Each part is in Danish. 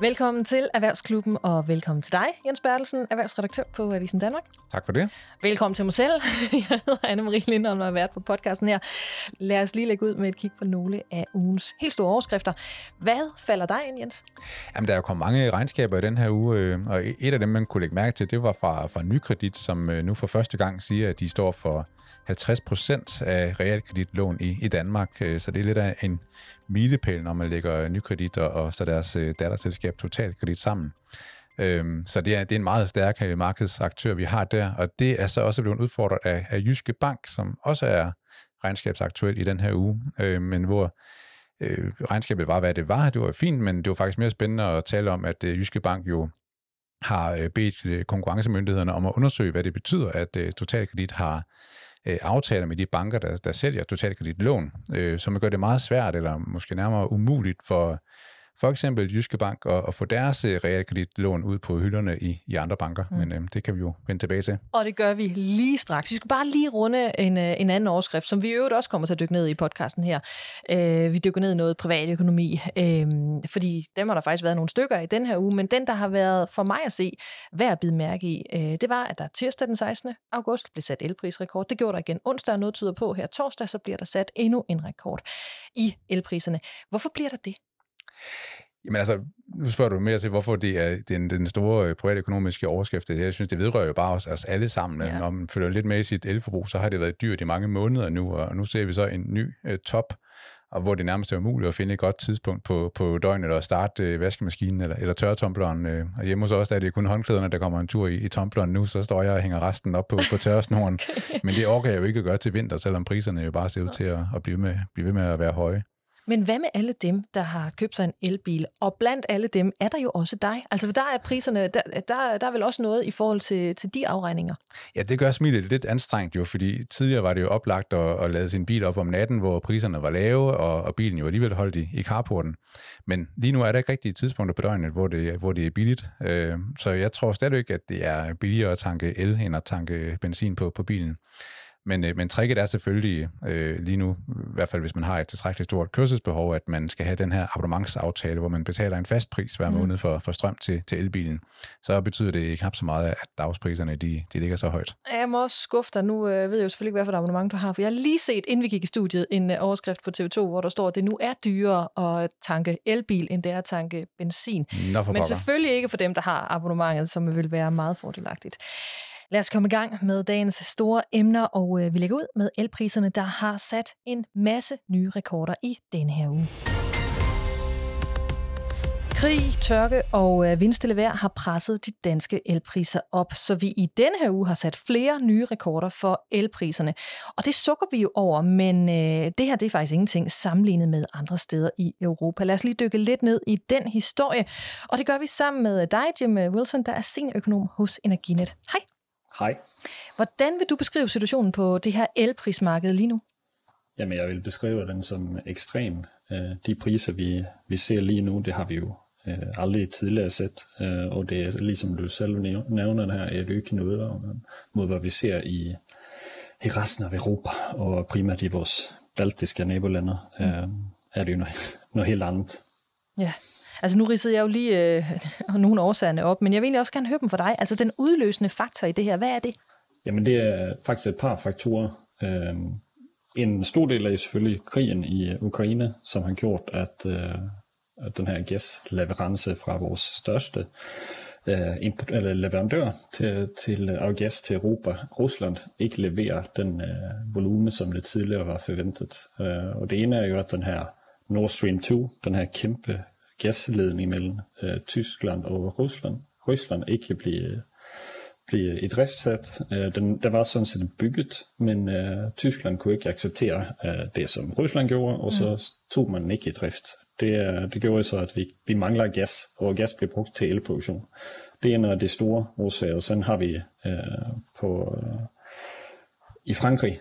Velkommen til Erhvervsklubben, og velkommen til dig, Jens Bertelsen, erhvervsredaktør på Avisen Danmark. Tak for det. Velkommen til mig selv. Jeg hedder Anne-Marie Lindholm og har været på podcasten her. Lad os lige lægge ud med et kig på nogle af ugens helt store overskrifter. Hvad falder dig ind, Jens? Jamen, der er jo kommet mange regnskaber i den her uge, øh, og et af dem, man kunne lægge mærke til, det var fra, fra Nykredit, som øh, nu for første gang siger, at de står for 50 procent af realkreditlån i, i Danmark. Øh, så det er lidt af en milepæl, når man lægger Nykredit og, og så deres øh, datterselskab Totalkredit sammen. Øhm, så det er, det er en meget stærk øh, markedsaktør, vi har der, og det er så også blevet udfordret af, af Jyske Bank, som også er regnskabsaktuel i den her uge, øh, men hvor øh, regnskabet var, hvad det var. Det var fint, men det var faktisk mere spændende at tale om, at øh, Jyske Bank jo har bedt konkurrencemyndighederne om at undersøge, hvad det betyder, at Totalkredit har øh, aftaler med de banker, der, der sælger totalkreditlån, øh, som gør det meget svært, eller måske nærmere umuligt for for eksempel Jyske Bank og, og få deres øh, realkreditlån ud på hylderne i, i andre banker. Mm. Men øh, det kan vi jo vende tilbage til. Og det gør vi lige straks. Vi skal bare lige runde en, øh, en anden overskrift, som vi i øvrigt også kommer til at dykke ned i podcasten her. Øh, vi dykker ned i noget privatøkonomi, øh, fordi dem har der faktisk været nogle stykker i den her uge, men den, der har været for mig at se værd at bide mærke i, øh, det var, at der tirsdag den 16. august blev sat elprisrekord. Det gjorde der igen onsdag, og noget tyder på her torsdag, så bliver der sat endnu en rekord i elpriserne. Hvorfor bliver der det? Jamen altså, nu spørger du mere til, hvorfor det er den, den store øh, privatøkonomiske overskrift. Jeg synes, det vedrører jo bare os, os alle sammen. Ja. Når man følger lidt med i sit elforbrug, så har det været dyrt i mange måneder nu, og nu ser vi så en ny uh, top, og hvor det nærmest er umuligt at finde et godt tidspunkt på, på døgnet og starte uh, vaskemaskinen eller, eller tørretompleren. Uh, og hjemme hos os der er det kun håndklæderne, der kommer en tur i, i tompleren nu, så står jeg og hænger resten op på, på tørresnoren. okay. Men det orker jeg jo ikke at gøre til vinter, selvom priserne jo bare ser ud til at, at blive, med, blive ved med at være høje. Men hvad med alle dem, der har købt sig en elbil? Og blandt alle dem er der jo også dig. Altså der er priserne, der, der, der er vel også noget i forhold til, til de afregninger? Ja, det gør smilet lidt anstrengt jo, fordi tidligere var det jo oplagt at, at lade sin bil op om natten, hvor priserne var lave, og, og bilen jo alligevel holdt i, i carporten. Men lige nu er der ikke rigtige tidspunkter på døgnet, hvor det, hvor det er billigt. Øh, så jeg tror stadigvæk, at det er billigere at tanke el, end at tanke benzin på, på bilen. Men, øh, men tricket er selvfølgelig øh, lige nu, i hvert fald hvis man har et tilstrækkeligt stort kørselsbehov, at man skal have den her abonnementsaftale, hvor man betaler en fast pris hver mm. måned for, for strøm til, til elbilen. Så betyder det knap så meget, at dagspriserne de, de ligger så højt. Jeg må også skuffe dig. Nu øh, ved jeg jo selvfølgelig ikke, hvad for et abonnement du har, for jeg har lige set, inden vi gik i studiet, en øh, overskrift på TV2, hvor der står, at det nu er dyrere at tanke elbil, end det er at tanke benzin. Nå, Men selvfølgelig ikke for dem, der har abonnementet, som vil være meget fordelagtigt. Lad os komme i gang med dagens store emner, og øh, vi lægger ud med elpriserne, der har sat en masse nye rekorder i denne her uge. Krig, tørke og øh, vindstille vejr har presset de danske elpriser op, så vi i denne her uge har sat flere nye rekorder for elpriserne. Og det sukker vi jo over, men øh, det her det er faktisk ingenting sammenlignet med andre steder i Europa. Lad os lige dykke lidt ned i den historie, og det gør vi sammen med dig, Jim Wilson, der er seniorøkonom hos Energinet. Hej. Hej. Hvordan vil du beskrive situationen på det her elprismarked lige nu? Jamen, jeg vil beskrive den som ekstrem. Øh, de priser, vi, vi ser lige nu, det har vi jo øh, aldrig tidligere set, øh, og det er ligesom du selv nævner her, et øget noget mod hvad vi ser i, i resten af Europa, og primært i vores baltiske nabolande, mm. er det jo noget, noget helt andet. Ja, Altså nu ridsede jeg jo lige øh, nogle årsagerne op, men jeg vil egentlig også gerne høre dem fra dig. Altså den udløsende faktor i det her, hvad er det? Jamen det er faktisk et par faktorer. Øh, en stor del er selvfølgelig krigen i øh, Ukraine, som har gjort, at, øh, at den her gasleverance fra vores største øh, import, eller leverandør til, til af gas til Europa, Rusland, ikke leverer den øh, volumen, som det tidligere var forventet. Øh, og det ene er jo, at den her Nord Stream 2, den her kæmpe gasledning mellem øh, Tyskland og Rusland, Rusland ikke blive, blive i driftsat. Øh, den, der var sådan set bygget, men øh, Tyskland kunne ikke acceptere øh, det, som Rusland gjorde, og så mm. tog man ikke i drift. Det, det gjorde så, at vi, vi mangler gas, og gas bliver brugt til elproduktion. Det er en af de store årsager. Sådan har vi øh, på, øh, i Frankrig,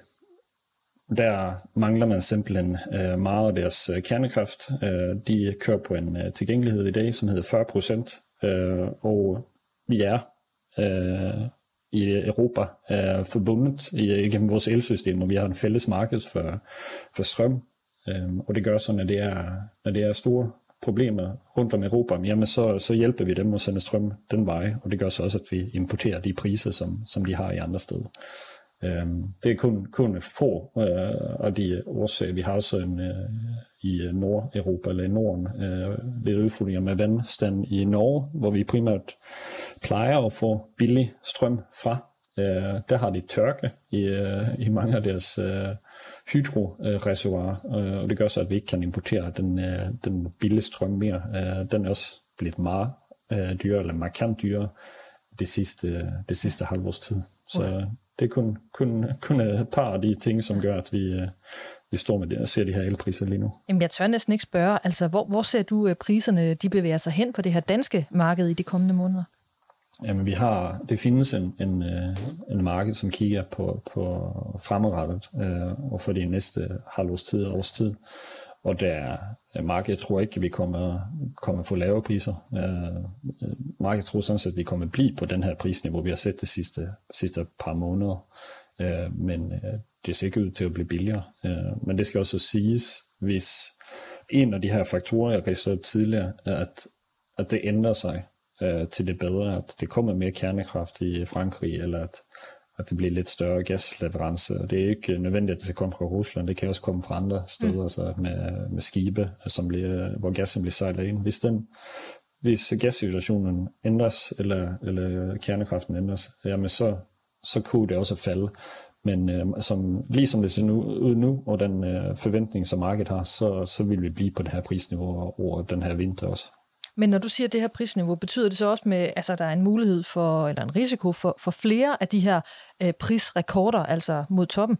der mangler man simpelthen øh, meget af deres øh, kernekraft. Øh, de kører på en øh, tilgængelighed i dag, som hedder 40 procent, øh, og vi er øh, i Europa er forbundet igennem vores elsystem, og vi har en fælles marked for, for strøm. Øh, og det gør så, når det er, når det er store problemer rundt om Europa, jamen så, så hjælper vi dem at sende strøm den vej, og det gør så også, at vi importerer de priser, som, som de har i andre steder. Øhm, det er kun, kun få øh, af de årsager. Vi har også en, øh, i Nordeuropa eller i Norden øh, lidt udfordringer med vandstand i Norge, hvor vi primært plejer at få billig strøm fra. Der har de tørke i, i mange af deres hydroreservoirer, og det gør så, at vi ikke kan importere den, den billige strøm mere. Den er også blevet meget dyrere, eller markant dyrere, det sidste, det sidste halvårs tid. Så okay det er kun, kun, kun et par af de ting, som gør, at vi, øh, vi står med det og ser de her elpriser lige nu. Jamen, jeg tør næsten ikke spørge, altså hvor, hvor ser du øh, priserne, de bevæger sig hen på det her danske marked i de kommende måneder? Jamen, vi har, det findes en, en, øh, en marked, som kigger på, på fremadrettet øh, og for de næste halvårs tid og års tid. Og der øh, markedet tror ikke, at vi kommer, kommer få lavere priser. Øh, øh markedet tror sådan set, at vi kommer blive på den her prisniveau, vi har set det sidste, sidste par måneder. Øh, men øh, det ser ikke ud til at blive billigere. Øh, men det skal også siges, hvis en af de her faktorer, jeg ridsede op tidligere, er, at, at det ændrer sig øh, til det bedre, at det kommer mere kernekraft i Frankrig, eller at, at det bliver lidt større gasleverance. Og det er ikke nødvendigt, at det skal komme fra Rusland, det kan også komme fra andre steder, mm. så med, med skibe, som bliver, hvor gassen bliver sejlet ind. Hvis, den, hvis gassituationen ændres, eller, eller kernekraften ændres, jamen så, så kunne det også falde. Men øh, som, ligesom det ser nu, ud nu, og den øh, forventning, som markedet har, så, så vil vi blive på det her prisniveau over den her vinter også. Men når du siger det her prisniveau, betyder det så også, med, altså der er en mulighed for, eller en risiko for, for flere af de her øh, prisrekorder, altså mod toppen?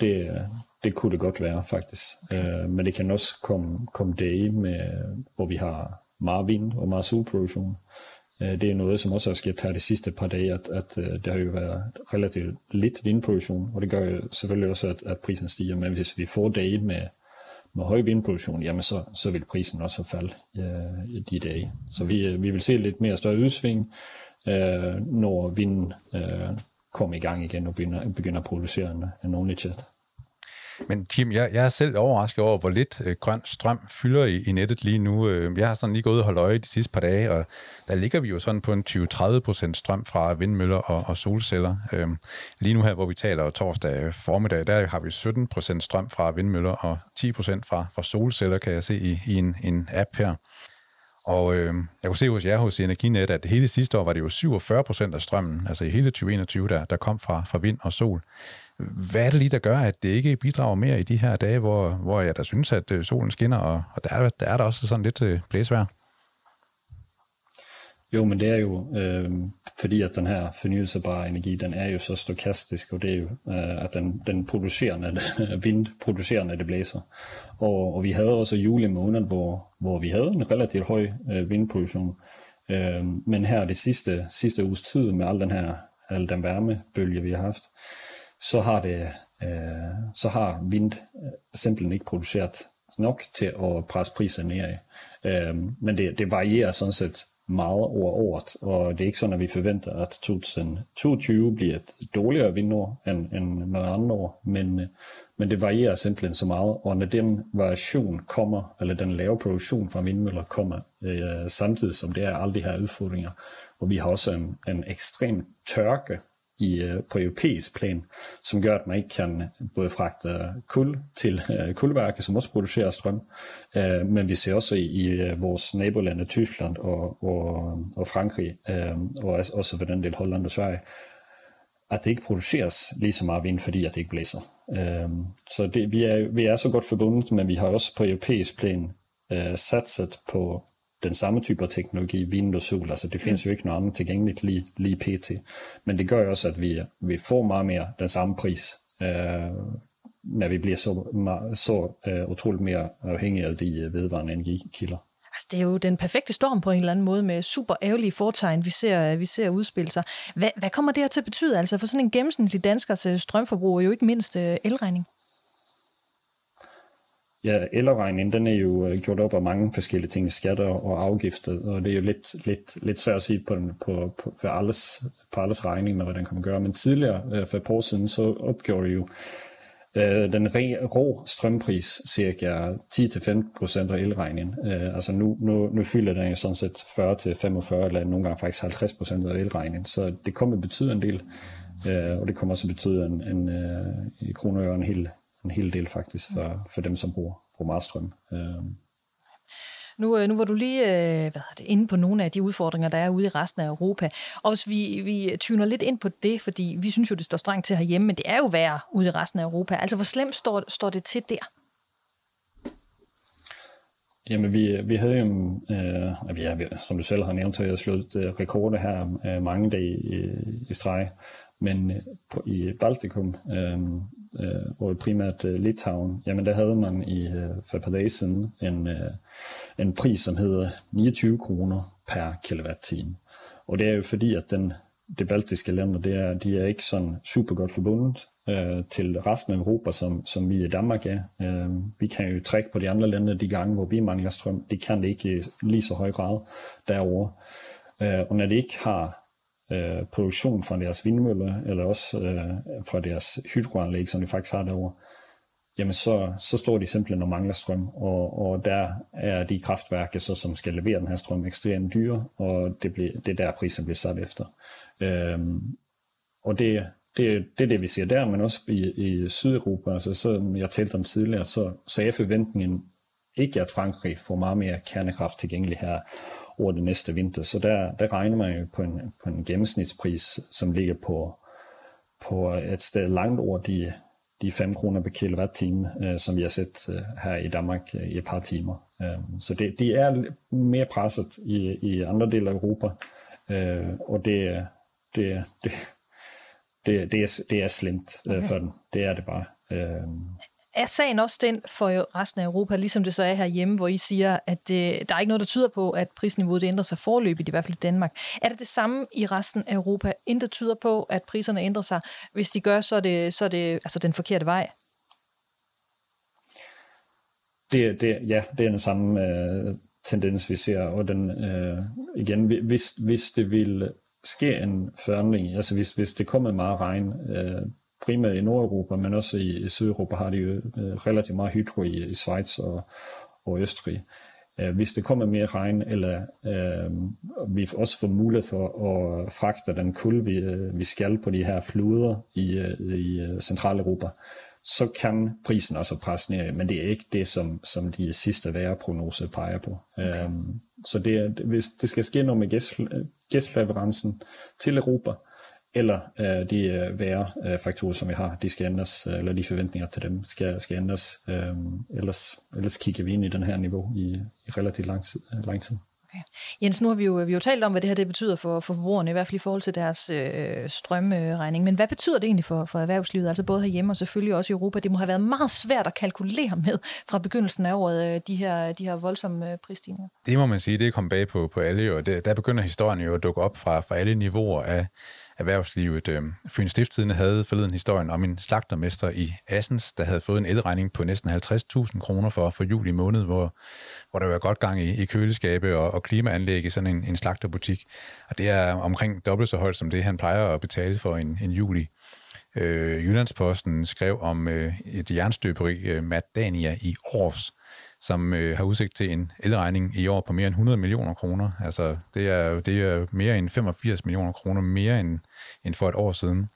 Det, det kunne det godt være, faktisk. Øh, men det kan også komme, komme dage, med, hvor vi har meget vind og meget solproduktion. Øh, det er noget, som også er sket her de sidste par dage, at, at øh, det har jo været relativt lidt vindproduktion, og det gør jo selvfølgelig også, at, at prisen stiger. Men hvis vi får dage med, med høj vindproduktion, jamen så, så vil prisen også falde øh, i de dage. Så vi, øh, vi vil se lidt mere større udsving, øh, når vinden øh, kommer i gang igen og begynder, begynder at producere en, en ordentlig chat. Men Jim, jeg, jeg er selv overrasket over, hvor lidt øh, grøn strøm fylder i, i nettet lige nu. Øh, jeg har sådan lige gået og holdt øje de sidste par dage, og der ligger vi jo sådan på en 20-30 procent strøm fra vindmøller og, og solceller. Øh, lige nu her, hvor vi taler torsdag formiddag, der har vi 17 procent strøm fra vindmøller og 10 procent fra, fra solceller, kan jeg se i, i en, en app her. Og øh, jeg kunne se hos jer hos Energinet, at hele sidste år var det jo 47 procent af strømmen, altså i hele 2021, der, der kom fra, fra vind og sol. Hvad er det lige, der gør, at det ikke bidrager mere i de her dage, hvor, hvor jeg da synes, at øh, solen skinner, og, og der, er, der er der også sådan lidt øh, blæsvær? Jo, men det er jo øh, fordi, at den her fornyelsebare energi, den er jo så stokastisk, og det er jo, øh, at den, den producerende, vindproducerende, det blæser. Og, og vi havde også juli måned, hvor, hvor vi havde en relativt høj øh, vindproduktion. Øh, men her det sidste, sidste uges tid, med al den her al den varmebølge, vi har haft, så har det øh, så har vind øh, simpelthen ikke produceret nok til at presse priserne ned. Øh, men det, det varierer sådan set meget over året, og det er ikke sådan, at vi forventer, at 2022 bliver et dårligere vindår end, end noget andet år, men, øh, men det varierer simpelthen så meget, og når den variation kommer, eller den lave produktion fra vindmøller kommer, øh, samtidig som det er alle de her udfordringer, og vi har også en, en ekstrem tørke i, øh, på europæisk plan, som gør, at man ikke kan øh, både fragte øh, kul til øh, kulværket, som også producerer strøm, øh, men vi ser også i, i vores nabolande Tyskland og, og, og Frankrig, og også for den del Holland og Sverige, at det ikke produceres lige så meget vind, fordi at det ikke blæser. Så det, vi, er, vi er så godt forbundet, men vi har også på europæisk plan satset på den samme type af teknologi, vind og sol. Altså det findes mm. jo ikke noget andet tilgængeligt lige, lige pt. Men det gør også, at vi, vi får meget mere den samme pris, øh, når vi bliver så, så øh, utroligt mere afhængige af de øh, vedvarende energikilder. Altså, det er jo den perfekte storm på en eller anden måde med super ærgerlige fortegn, vi ser, vi ser udspille sig. Hvad, hvad kommer det her til at betyde altså for sådan en gennemsnitlig danskers øh, strømforbrug, og jo ikke mindst øh, elregning? Ja, elregningen, den er jo øh, gjort op af mange forskellige ting, skatter og afgifter, og det er jo lidt, lidt, lidt svært at sige på, på, på, for alles, på alles regning, hvad den kan gøre. Men tidligere, øh, for et par år siden, så opgjorde det jo Øh, den rå strømpris cirka 10-15% af elregningen. Øh, altså nu, nu, nu fylder den jo sådan set 40-45 eller nogle gange faktisk 50% af elregningen, så det kommer betyde en del, øh, og det kommer også betyde en, en, øh, i kroner og en hel, en hel del faktisk for, for dem, som bruger, bruger meget strøm. Nu, nu var du lige hvad hedder det, inde på nogle af de udfordringer, der er ude i resten af Europa. Og hvis vi, vi tyner lidt ind på det, fordi vi synes jo, det står strengt til herhjemme, men det er jo værre ude i resten af Europa. Altså, hvor slemt står, står det til der? Jamen, vi, vi havde jo, øh, vi har, som du selv har nævnt, har slået øh, rekorder her øh, mange dage i, i streg. Men øh, i Baltikum, øh, øh, og primært øh, Litauen, jamen der havde man i, øh, for et par dage siden en, øh, en pris, som hedder 29 kroner per kilowatt-time. Og det er jo fordi, at den, det baltiske lande, det er, de er ikke sådan super godt forbundet øh, til resten af Europa, som, som vi i Danmark er. Øh, vi kan jo trække på de andre lande de gange, hvor vi mangler strøm. Det kan det ikke i lige så høj grad derovre. Øh, og når de ikke har øh, produktion fra deres vindmøller, eller også øh, fra deres hydroanlæg, som de faktisk har derovre, jamen så, så står de simpelthen og mangler strøm, og, og der er de kraftværker, så, som skal levere den her strøm, ekstremt dyre, og det, bliver, det er der prisen bliver sat efter. Øhm, og det, det, det er det, vi ser der, men også i, i Sydeuropa, altså som jeg talte om tidligere, så, så er forventningen ikke, at Frankrig får meget mere kernekraft tilgængelig her over det næste vinter. Så der, der regner man jo på en, på en gennemsnitspris, som ligger på, på et sted langt over de, de 5 kroner per kilowatt-time, øh, som vi har set øh, her i Danmark øh, i et par timer. Øh, så det, de er mere presset i, i andre dele af Europa, øh, og det, det, det, det, det, er, det er slemt øh, okay. for den. Det er det bare. Øh, er sagen også den for resten af Europa, ligesom det så er herhjemme, hvor I siger, at det, der er ikke noget, der tyder på, at prisniveauet det ændrer sig forløbigt, i hvert fald i Danmark. Er det det samme i resten af Europa? Intet tyder på, at priserne ændrer sig. Hvis de gør, så er det, så er det altså den forkerte vej. Det, det, ja, det er den samme øh, tendens, vi ser. Og den, øh, igen, hvis, hvis det vil ske en forandring, altså hvis, hvis det kommer meget regn, øh, primært i Nordeuropa, men også i, i Sydeuropa har de jo øh, relativt meget hydro i, i Schweiz og, og Østrig. Øh, hvis det kommer mere regn, eller øh, vi også får mulighed for at fragte den kul, vi, øh, vi skal på de her floder i, øh, i Centraleuropa, så kan prisen også presse ned, men det er ikke det, som, som de sidste værreprognoser peger på. Okay. Øhm, så det, hvis det skal ske noget med gæstleverencen til Europa, eller øh, de øh, værre øh, faktorer, som vi har, de skal ændres, øh, eller de forventninger til dem skal, skal ændres. Øh, ellers, ellers kigger vi ind i den her niveau i, i relativt lang tid. Lang tid. Okay. Jens, nu har vi jo, vi har jo talt om, hvad det her det betyder for, for forbrugerne, i hvert fald i forhold til deres øh, strømregning. Men hvad betyder det egentlig for, for erhvervslivet, altså både herhjemme og selvfølgelig også i Europa? Det må have været meget svært at kalkulere med fra begyndelsen af året, øh, de her, de her voldsomme øh, prisstigninger. Det må man sige, det er kommet bag på, på alle, og det, der begynder historien jo at dukke op fra, fra alle niveauer af erhvervslivet. Øh, Fyns Stifttidende havde forleden historien om en slagtermester i Assens, der havde fået en elregning på næsten 50.000 kroner for, for juli måned, hvor, hvor der var godt gang i, i køleskabe og, og klimaanlæg i sådan en, en slagterbutik. Og det er omkring dobbelt så højt som det, han plejer at betale for en, en juli. Øh, Jyllandsposten skrev om øh, et jernstøberi, øh, Dania i Aarhus, som øh, har udsigt til en elregning i år på mere end 100 millioner kroner. Altså, det er, det er mere end 85 millioner kroner mere end, end for et år siden.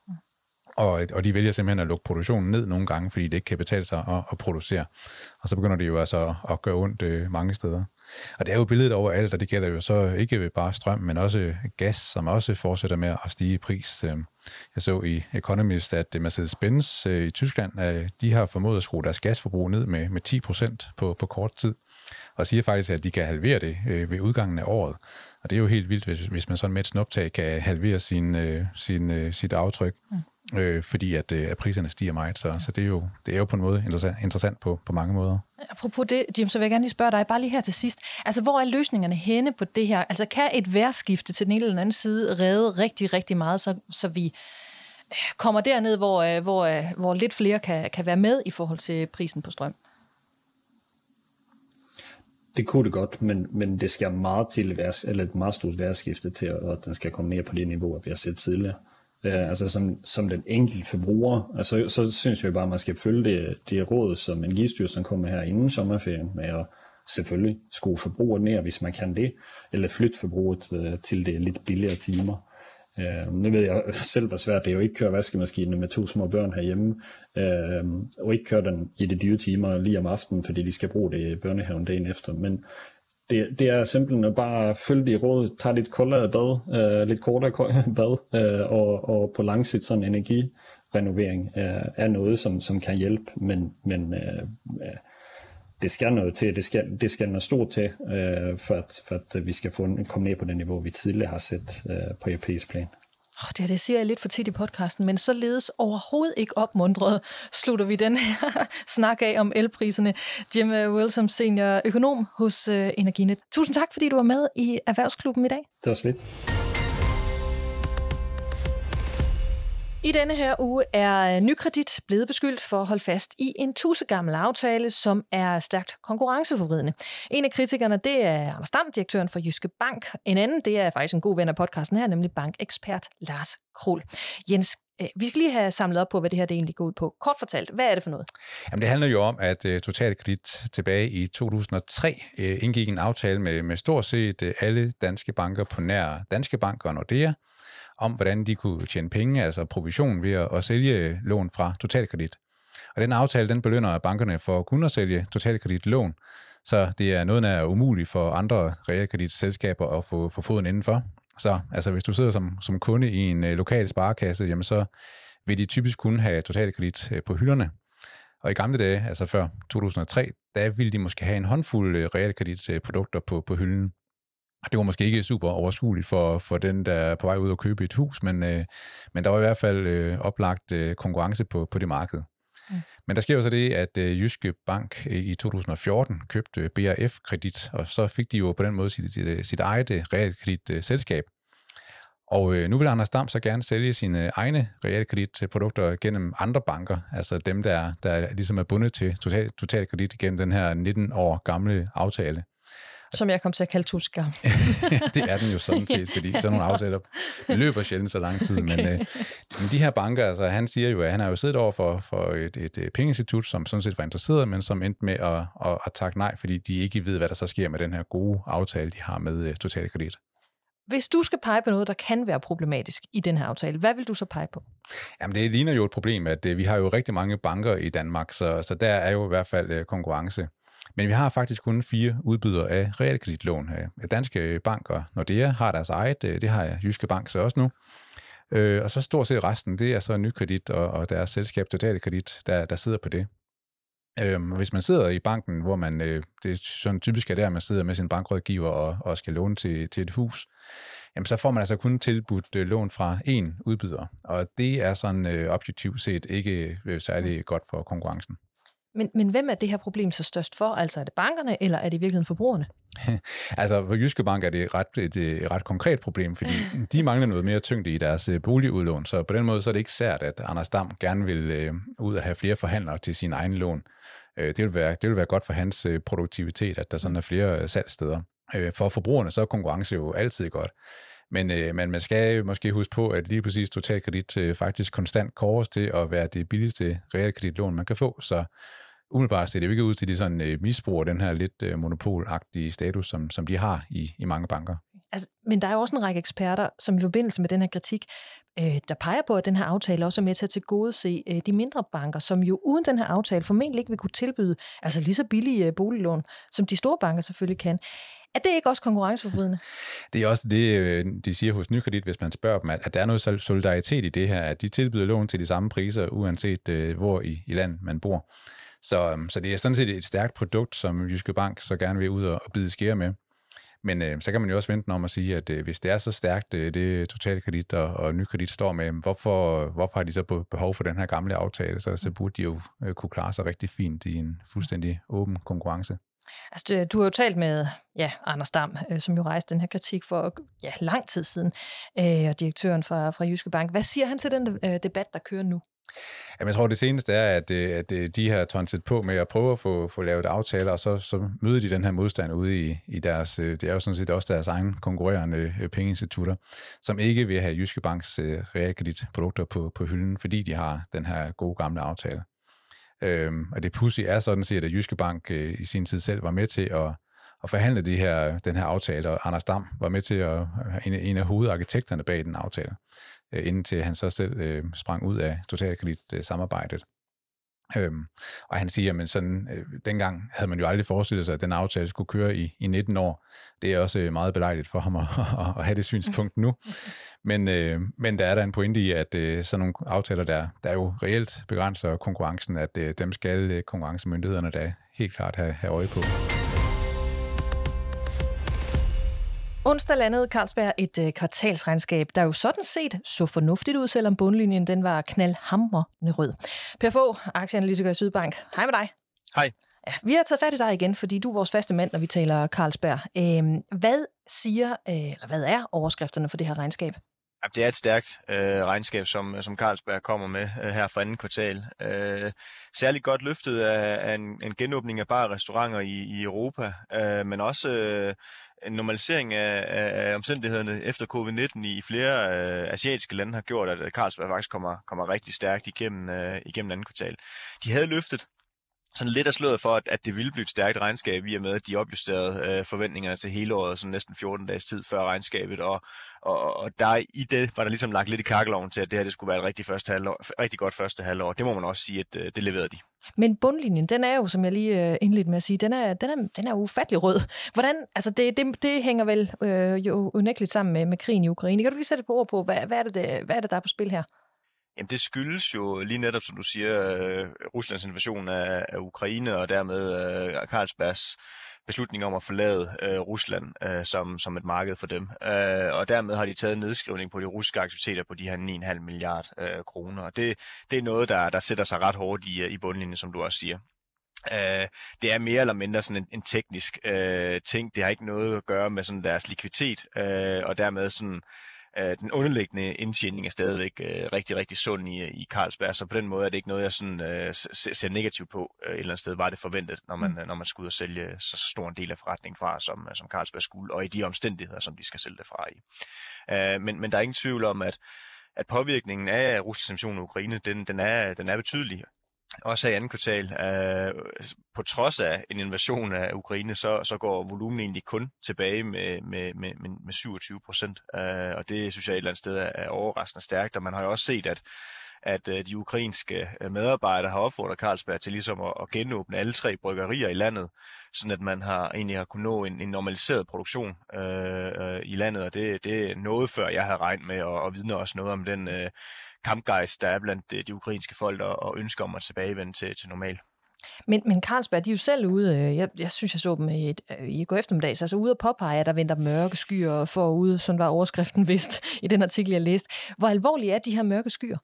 Og, og de vælger simpelthen at lukke produktionen ned nogle gange, fordi det ikke kan betale sig at, at producere. Og så begynder det jo altså at gøre ondt øh, mange steder. Og det er jo billedet over alt, og det gælder jo så ikke bare strøm, men også gas, som også fortsætter med at stige i pris. Øh, jeg så i Economist, at Mercedes-Benz øh, i Tyskland, øh, de har formået at skrue deres gasforbrug ned med, med 10 procent på, på kort tid, og siger faktisk, at de kan halvere det øh, ved udgangen af året. Og det er jo helt vildt, hvis, hvis man sådan med et snuptag kan halvere sin, sin, sit aftryk. Mm øh, fordi at, øh, at priserne stiger meget. Så, så det, er jo, det er jo på en måde interessant, interessant på, på mange måder. Apropos det, Jim, så vil jeg gerne lige spørge dig, bare lige her til sidst. Altså, hvor er løsningerne henne på det her? Altså, kan et værskifte til den ene eller den anden side redde rigtig, rigtig meget, så, så vi øh, kommer derned, hvor, øh, hvor, hvor lidt flere kan, kan være med i forhold til prisen på strøm? Det kunne det godt, men, men det skal meget til værs, eller et meget stort værskifte til, at den skal komme ned på det niveau, vi har set tidligere øh, altså som, som den enkelte forbruger. Altså, så synes jeg bare, at man skal følge det, det råd, som Energistyrelsen kommer her inden sommerferien med at selvfølgelig skrue forbruget ned, hvis man kan det, eller flytte forbruget øh, til det lidt billigere timer. Øh, nu ved jeg selv, hvor svært det er jo ikke køre vaskemaskinen med to små børn herhjemme, øh, og ikke køre den i de dyre timer lige om aftenen, fordi de skal bruge det i børnehaven dagen efter. Men det, det er simpelthen at bare følge de råd, tage lidt koldere bad, øh, lidt kortere bad, øh, og, og på lang sigt sådan energirenovering øh, er noget, som, som kan hjælpe, men, men øh, det skal noget til, det skal, det skal noget stort til, øh, for, at, for at vi skal få, komme ned på det niveau, vi tidligere har set øh, på europæisk plan. Oh, det, det siger jeg lidt for tit i podcasten, men således overhovedet ikke opmundret slutter vi den her snak af om elpriserne. Jim Wilson, senior økonom hos øh, Energinet. Tusind tak, fordi du var med i Erhvervsklubben i dag. Det var svært. I denne her uge er øh, Nykredit blevet beskyldt for at holde fast i en tussegammel aftale, som er stærkt konkurrenceforvridende. En af kritikerne, det er Anders Dam, direktøren for Jyske Bank. En anden, det er faktisk en god ven af podcasten her, nemlig bankekspert Lars Krul. Jens, øh, vi skal lige have samlet op på, hvad det her det egentlig går ud på. Kort fortalt, hvad er det for noget? Jamen, det handler jo om, at øh, uh, Total Kredit tilbage i 2003 uh, indgik en aftale med, med stort set uh, alle danske banker på nær Danske Bank og Nordea, om, hvordan de kunne tjene penge, altså provision ved at, at sælge lån fra Totalkredit. Og den aftale, den belønner bankerne for at kunne sælge totalkreditlån, så det er noget, der er umuligt for andre realkreditselskaber at få, få foden indenfor. Så altså, hvis du sidder som, som kunde i en øh, lokal sparekasse, jamen så vil de typisk kun have totalkredit uh, på hylderne. Og i gamle dage, altså før 2003, der ville de måske have en håndfuld øh, realkreditprodukter på, på hylden. Det var måske ikke super overskueligt for, for den, der er på vej ud og købe et hus, men, øh, men der var i hvert fald øh, oplagt øh, konkurrence på, på det marked. Mm. Men der sker jo så det, at øh, Jyske Bank øh, i 2014 købte BRF-kredit, og så fik de jo på den måde sit, sit, sit eget øh, realkreditselskab. Og øh, nu vil Anders Dam så gerne sælge sine egne realkreditprodukter gennem andre banker, altså dem, der, der ligesom er bundet til total, total kredit gennem den her 19 år gamle aftale. Som jeg kom til at kalde tuskam. det er den jo sådan set, fordi sådan nogle aftaler løber sjældent så lang tid. Okay. Men, øh, men de her banker, altså han siger jo, at han har jo siddet over for, for et, et, et pengeinstitut, som sådan set var interesseret, men som endte med at, at, at takke nej, fordi de ikke ved, hvad der så sker med den her gode aftale, de har med uh, Total Kredit. Hvis du skal pege på noget, der kan være problematisk i den her aftale, hvad vil du så pege på? Jamen det ligner jo et problem, at uh, vi har jo rigtig mange banker i Danmark, så, så der er jo i hvert fald uh, konkurrence. Men vi har faktisk kun fire udbydere af realkreditlån. Danske Bank og Nordea har deres eget, øh, det har Jyske Bank så også nu. Øh, og så stort set resten, det er så Nykredit og, og deres selskab Total Kredit, der, der sidder på det. Øh, hvis man sidder i banken, hvor man, øh, det er sådan typisk er der, man sidder med sin bankrådgiver og, og skal låne til, til et hus, jamen så får man altså kun tilbudt øh, lån fra én udbyder. Og det er sådan øh, objektivt set ikke øh, særlig godt for konkurrencen. Men, men hvem er det her problem så størst for? Altså er det bankerne, eller er det i virkeligheden forbrugerne? altså for Jyske Bank er det ret, et, et ret konkret problem, fordi de mangler noget mere tyngde i deres øh, boligudlån, så på den måde så er det ikke sært, at Anders Dam gerne vil øh, ud og have flere forhandlere til sin egen lån. Øh, det, vil være, det vil være godt for hans øh, produktivitet, at der sådan er flere øh, salgsteder. Øh, for forbrugerne så er konkurrence jo altid godt. Men, øh, men man skal måske huske på, at lige præcis totalkredit øh, faktisk konstant kores til at være det billigste realkreditlån, man kan få. Så umiddelbart ser det jo ikke ud til, at de sådan øh, misbruger den her lidt øh, monopolagtige status, som, som de har i, i mange banker. Altså, men der er jo også en række eksperter, som i forbindelse med den her kritik, øh, der peger på, at den her aftale også er med til at tilgodese øh, de mindre banker, som jo uden den her aftale formentlig ikke vil kunne tilbyde altså lige så billige øh, boliglån, som de store banker selvfølgelig kan. Er det ikke også konkurrenceforvridende? Det er også det, øh, de siger hos Nykredit, hvis man spørger dem, at der er noget solidaritet i det her, at de tilbyder lån til de samme priser, uanset øh, hvor i, i land man bor. Så, øhm, så det er sådan set et stærkt produkt, som Jyske Bank så gerne vil ud og, bide skære med. Men øh, så kan man jo også vente om at sige, at øh, hvis det er så stærkt, øh, det totalkredit og, og nykredit står med, hvorfor, hvorfor har de så behov for den her gamle aftale? Så, så burde de jo øh, kunne klare sig rigtig fint i en fuldstændig åben konkurrence. Altså, du har jo talt med ja, Anders Dam, øh, som jo rejste den her kritik for ja, lang tid siden, øh, og direktøren fra, fra Jyske Bank. Hvad siger han til den øh, debat, der kører nu? Jamen, jeg tror, det seneste er, at, øh, at øh, de har tonset på med at prøve at få, få lavet aftaler, og så, så møder de den her modstand ude i, i deres, øh, det er jo sådan set også deres egen konkurrerende pengeinstitutter, som ikke vil have Jyske Banks realkreditprodukter på, på hylden, fordi de har den her gode gamle aftale. Øhm, og det pussy er sådan set, at Jyske Bank øh, i sin tid selv var med til at, at forhandle de her, den her aftale, og Anders Dam var med til at en, en af hovedarkitekterne bag den aftale indtil han så selv øh, sprang ud af totalkredit-samarbejdet. Øhm, og han siger, at sådan, øh, dengang havde man jo aldrig forestillet sig, at den aftale skulle køre i, i 19 år. Det er også øh, meget belejligt for ham at, at, have det synspunkt nu. Men, øh, men der er der en pointe i, at øh, sådan nogle aftaler, der, der er jo reelt begrænser konkurrencen, at øh, dem skal øh, konkurrencemyndighederne da helt klart have, have øje på. Onsdag landede Carlsberg et øh, kvartalsregnskab, der jo sådan set så fornuftigt ud, selvom bundlinjen den var knaldhamrende rød. Per Fogh, aktieanalytiker i Sydbank. Hej med dig. Hej. Ja, vi har taget fat i dig igen, fordi du er vores faste mand, når vi taler Carlsberg. Øh, hvad siger, øh, eller hvad er overskrifterne for det her regnskab? Ja, det er et stærkt øh, regnskab, som, som Carlsberg kommer med øh, her fra anden kvartal. Øh, særligt godt løftet af, af en, en genåbning af bar og restauranter i, i Europa, øh, men også øh, en normalisering af, af, af omstændighederne efter covid-19 i flere øh, asiatiske lande har gjort, at Carlsberg faktisk kommer, kommer rigtig stærkt igennem, øh, igennem anden kvartal. De havde løftet sådan lidt af slået for, at, at det ville blive et stærkt regnskab, i og med, at de opjusterede øh, forventningerne til hele året, sådan næsten 14 dages tid før regnskabet, og, og, og der i det var der ligesom lagt lidt i kakkeloven til, at det her det skulle være et rigtig, første halvår, rigtig godt første halvår. Det må man også sige, at øh, det leverede de. Men bundlinjen, den er jo, som jeg lige øh, indledte med at sige, den er, den er, den er ufattelig rød. Hvordan, altså det, det, det hænger vel øh, jo unægteligt sammen med, med krigen i Ukraine. Kan du lige sætte på ord på, hvad, hvad, er det, det, hvad er det, der er på spil her? Jamen det skyldes jo lige netop, som du siger, øh, Ruslands invasion af, af Ukraine og dermed øh, Carlsbergs beslutning om at forlade øh, Rusland øh, som, som et marked for dem. Øh, og dermed har de taget en nedskrivning på de russiske aktiviteter på de her 9,5 milliard øh, kroner. Og det, det er noget, der, der sætter sig ret hårdt i, i bundlinjen, som du også siger. Uh, det er mere eller mindre sådan en, en teknisk øh, ting. Det har ikke noget at gøre med sådan deres likviditet, øh, og dermed sådan øh, den underliggende indtjening er stadigvæk øh, rigtig, rigtig sund i, i Carlsberg, så på den måde er det ikke noget, jeg sådan, øh, ser negativt på øh, et eller andet sted. Var det forventet, når man, mm. når man skal ud og sælge så, så stor en del af forretningen fra, som, som Carlsberg skulle, og i de omstændigheder, som de skal sælge det fra i. Øh, men, men der er ingen tvivl om, at at påvirkningen af Ruslands invasion i Ukraine, den, den, er, den er betydelig, også i andet kvartal. Øh, på trods af en invasion af Ukraine, så, så går volumen egentlig kun tilbage med, med, med, med 27 procent. Øh, og det synes jeg et eller andet sted er overraskende stærkt. Og man har jo også set, at at øh, de ukrainske øh, medarbejdere har opfordret Carlsberg til ligesom at, at genåbne alle tre bryggerier i landet, sådan at man har egentlig har kunnet nå en, en normaliseret produktion øh, øh, i landet, og det, det er noget før jeg havde regnet med, og, og vidner også noget om den øh, kampgejst, der er blandt øh, de, ukrainske folk, og, og ønsker om at tilbagevende til, til normal. Men, men Carlsberg, de er jo selv ude, øh, jeg, jeg synes, jeg så dem i, et, i går eftermiddags, altså ude at påpege, at der venter mørke skyer forude, sådan var overskriften vist i den artikel, jeg læste. Hvor alvorlige er de her mørke skyer?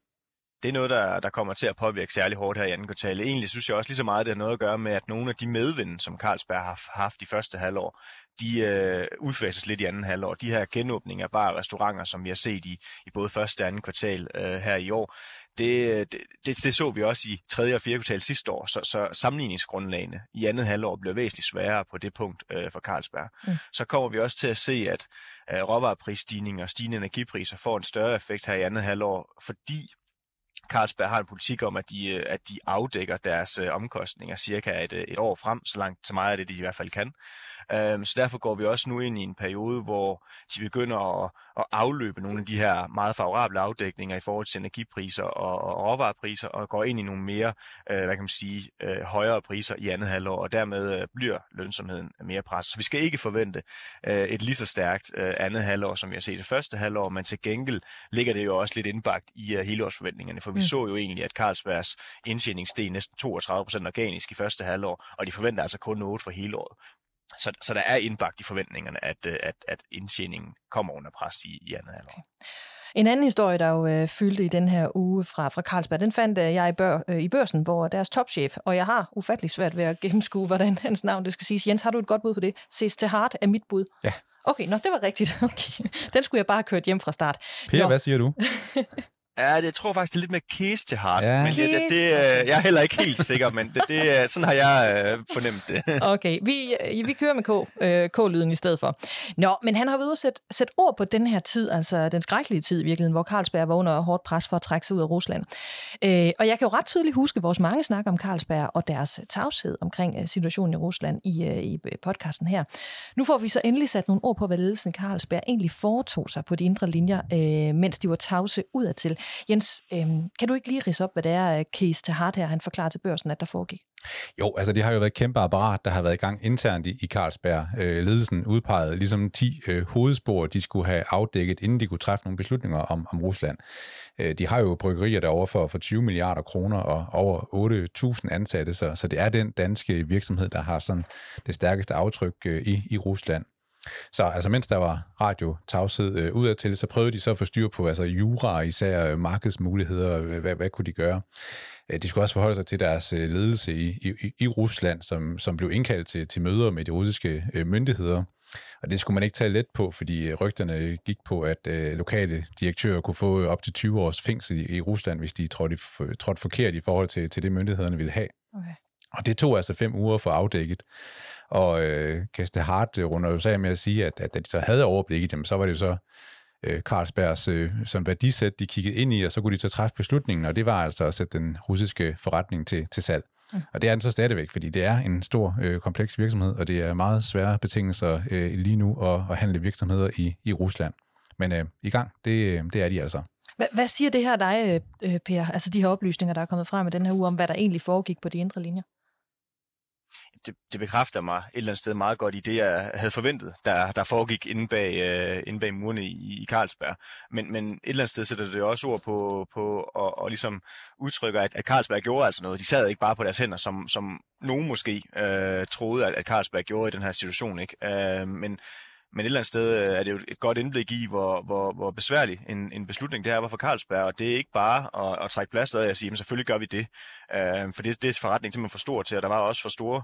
Det er noget, der, der kommer til at påvirke særlig hårdt her i anden kvartal. Egentlig synes jeg også lige så meget, det har noget at gøre med, at nogle af de medvind, som Carlsberg har haft i første halvår, de øh, udfases lidt i anden halvår. De her genåbninger af bare restauranter, som vi har set i, i både første og anden kvartal øh, her i år, det, det, det, det så vi også i tredje og fjerde kvartal sidste år, så, så sammenligningsgrundlagene i andet halvår bliver væsentligt sværere på det punkt øh, for Carlsberg. Mm. Så kommer vi også til at se, at øh, råvareprisstigninger og stigende energipriser får en større effekt her i andet halvår, fordi Carlsberg har en politik om, at de, øh, at de afdækker deres øh, omkostninger cirka et, øh, et år frem, så langt så meget af det, de i hvert fald kan. Øhm, så derfor går vi også nu ind i en periode, hvor de begynder at, at afløbe nogle af de her meget favorable afdækninger i forhold til energipriser og, og råvarepriser, og går ind i nogle mere, øh, hvad kan man sige, øh, højere priser i andet halvår, og dermed øh, bliver lønsomheden mere presset. Så vi skal ikke forvente øh, et lige så stærkt øh, andet halvår, som vi har set det første halvår, men til gengæld ligger det jo også lidt indbagt i uh, helårsforventningerne, for vi mm. så jo egentlig, at Carlsbergs indtjening steg næsten 32% organisk i første halvår, og de forventer altså kun 8 for hele året. Så, så der er indbagt i forventningerne, at, øh, at, at indtjeningen kommer under pres i, i andet halvår. Okay. En anden historie, der jo øh, fyldte i den her uge fra, fra Carlsberg, den fandt øh, jeg i, bør, øh, i børsen, hvor deres topchef, og jeg har ufattelig svært ved at gennemskue, hvordan hans navn det skal siges. Jens, har du et godt bud på det? Ses til hart er mit bud. Ja. Okay, nå, det var rigtigt. Okay. Den skulle jeg bare have kørt hjem fra start. Per, nå. hvad siger du? Ja, det jeg tror faktisk, det er lidt med kæs til hard. Ja. Men det, det, det, øh, jeg er heller ikke helt sikker, men det, det, øh, sådan har jeg øh, fornemt det. Okay, vi, øh, vi kører med K, øh, K-lyden i stedet for. Nå, men han har været ude at sætte, sætte ord på den her tid, altså den skrækkelige tid i virkeligheden, hvor Carlsberg var under hårdt pres for at trække sig ud af Rusland. Øh, og jeg kan jo ret tydeligt huske vores mange snak om Carlsberg og deres tavshed omkring øh, situationen i Rusland i, øh, i podcasten her. Nu får vi så endelig sat nogle ord på, hvad ledelsen i Carlsberg egentlig foretog sig på de indre linjer, øh, mens de var tavse udadtil. Jens, øhm, kan du ikke lige rise op, hvad det er, øh, Case til Hart her, han forklarer til børsen, at der foregik? Jo, altså det har jo været et kæmpe apparat, der har været i gang internt i, i Carlsberg. Øh, ledelsen udpegede ligesom 10 øh, hovedspor, de skulle have afdækket, inden de kunne træffe nogle beslutninger om, om Rusland. Øh, de har jo bryggerier derovre for, for 20 milliarder kroner og over 8.000 ansatte, så, så det er den danske virksomhed, der har sådan det stærkeste aftryk øh, i, i Rusland. Så altså, mens der var radio-tavshed øh, udadtil, så prøvede de så at få styr på altså, jura, især øh, markedsmuligheder, øh, hvad, hvad kunne de gøre? Øh, de skulle også forholde sig til deres øh, ledelse i, i, i Rusland, som, som blev indkaldt til, til møder med de russiske øh, myndigheder. Og det skulle man ikke tage let på, fordi øh, rygterne gik på, at øh, lokale direktører kunne få op til 20 års fængsel i, i Rusland, hvis de trådte, trådte forkert i forhold til, til det, myndighederne ville have. Okay. Og det tog altså fem uger for afdækket. Og øh, Kaste Hart runder jo sig med at sige, at, at da de så havde overblikket, jamen, så var det jo så øh, Carlsbergs øh, som værdisæt, de kiggede ind i, og så kunne de så træffe beslutningen, og det var altså at sætte den russiske forretning til, til salg. Mm. Og det er den så stadigvæk, fordi det er en stor, øh, kompleks virksomhed, og det er meget svære betingelser øh, lige nu at, at handle virksomheder i, i Rusland. Men øh, i gang, det, øh, det er de altså. Hvad, siger det her dig, øh, Per? Altså de her oplysninger, der er kommet frem i den her uge om, hvad der egentlig foregik på de indre linjer? Det, det bekræfter mig et eller andet sted meget godt i det, jeg havde forventet, der, der foregik inde bag, øh, inde bag murene i, i Carlsberg. Men, men et eller andet sted sætter det også ord på, på og, og ligesom udtrykker, at, at Carlsberg gjorde altså noget. De sad ikke bare på deres hænder, som, som nogen måske øh, troede, at, at Carlsberg gjorde i den her situation. Ikke? Øh, men, men et eller andet sted øh, er det jo et godt indblik i, hvor, hvor, hvor besværlig en, en beslutning det her var for Carlsberg, og det er ikke bare at, at trække plads af og sige, men selvfølgelig gør vi det, øh, for det, det er forretning simpelthen for stor til, og der var også for store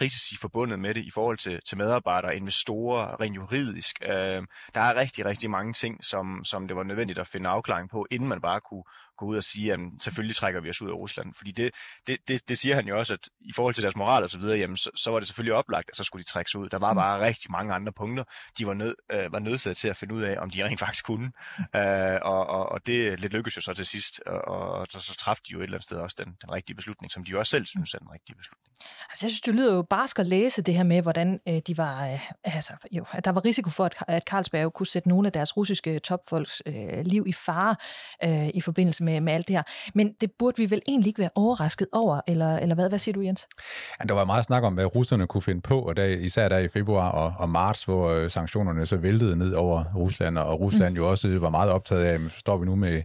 risici forbundet med det i forhold til, til medarbejdere, investorer, rent juridisk. Øh, der er rigtig, rigtig mange ting, som, som det var nødvendigt at finde afklaring på, inden man bare kunne, gå ud og sige, at selvfølgelig trækker vi os ud af Rusland. Fordi det, det, det, det siger han jo også, at i forhold til deres moral og så videre, jamen, så, så var det selvfølgelig oplagt, at så skulle de trække sig ud. Der var mm. bare rigtig mange andre punkter, de var, nød, øh, var nødsaget til at finde ud af, om de rent faktisk kunne. Øh, og, og, og det lidt lykkedes jo så til sidst, og, og så, så træffede de jo et eller andet sted også den, den rigtige beslutning, som de jo også selv synes er den rigtige beslutning. Altså, jeg synes, det lyder jo barsk at læse det her med, hvordan øh, de var, øh, altså, jo, at der var risiko for, at, at Carlsberg kunne sætte nogle af deres russiske topfolks øh, liv i fare øh, i forbindelse med, med alt det her. Men det burde vi vel egentlig ikke være overrasket over, eller, eller hvad? Hvad siger du, Jens? Ja, der var meget snak om, hvad russerne kunne finde på, og der, især der i februar og, og marts, hvor øh, sanktionerne så væltede ned over Rusland, og Rusland mm. jo også var meget optaget af, står vi nu med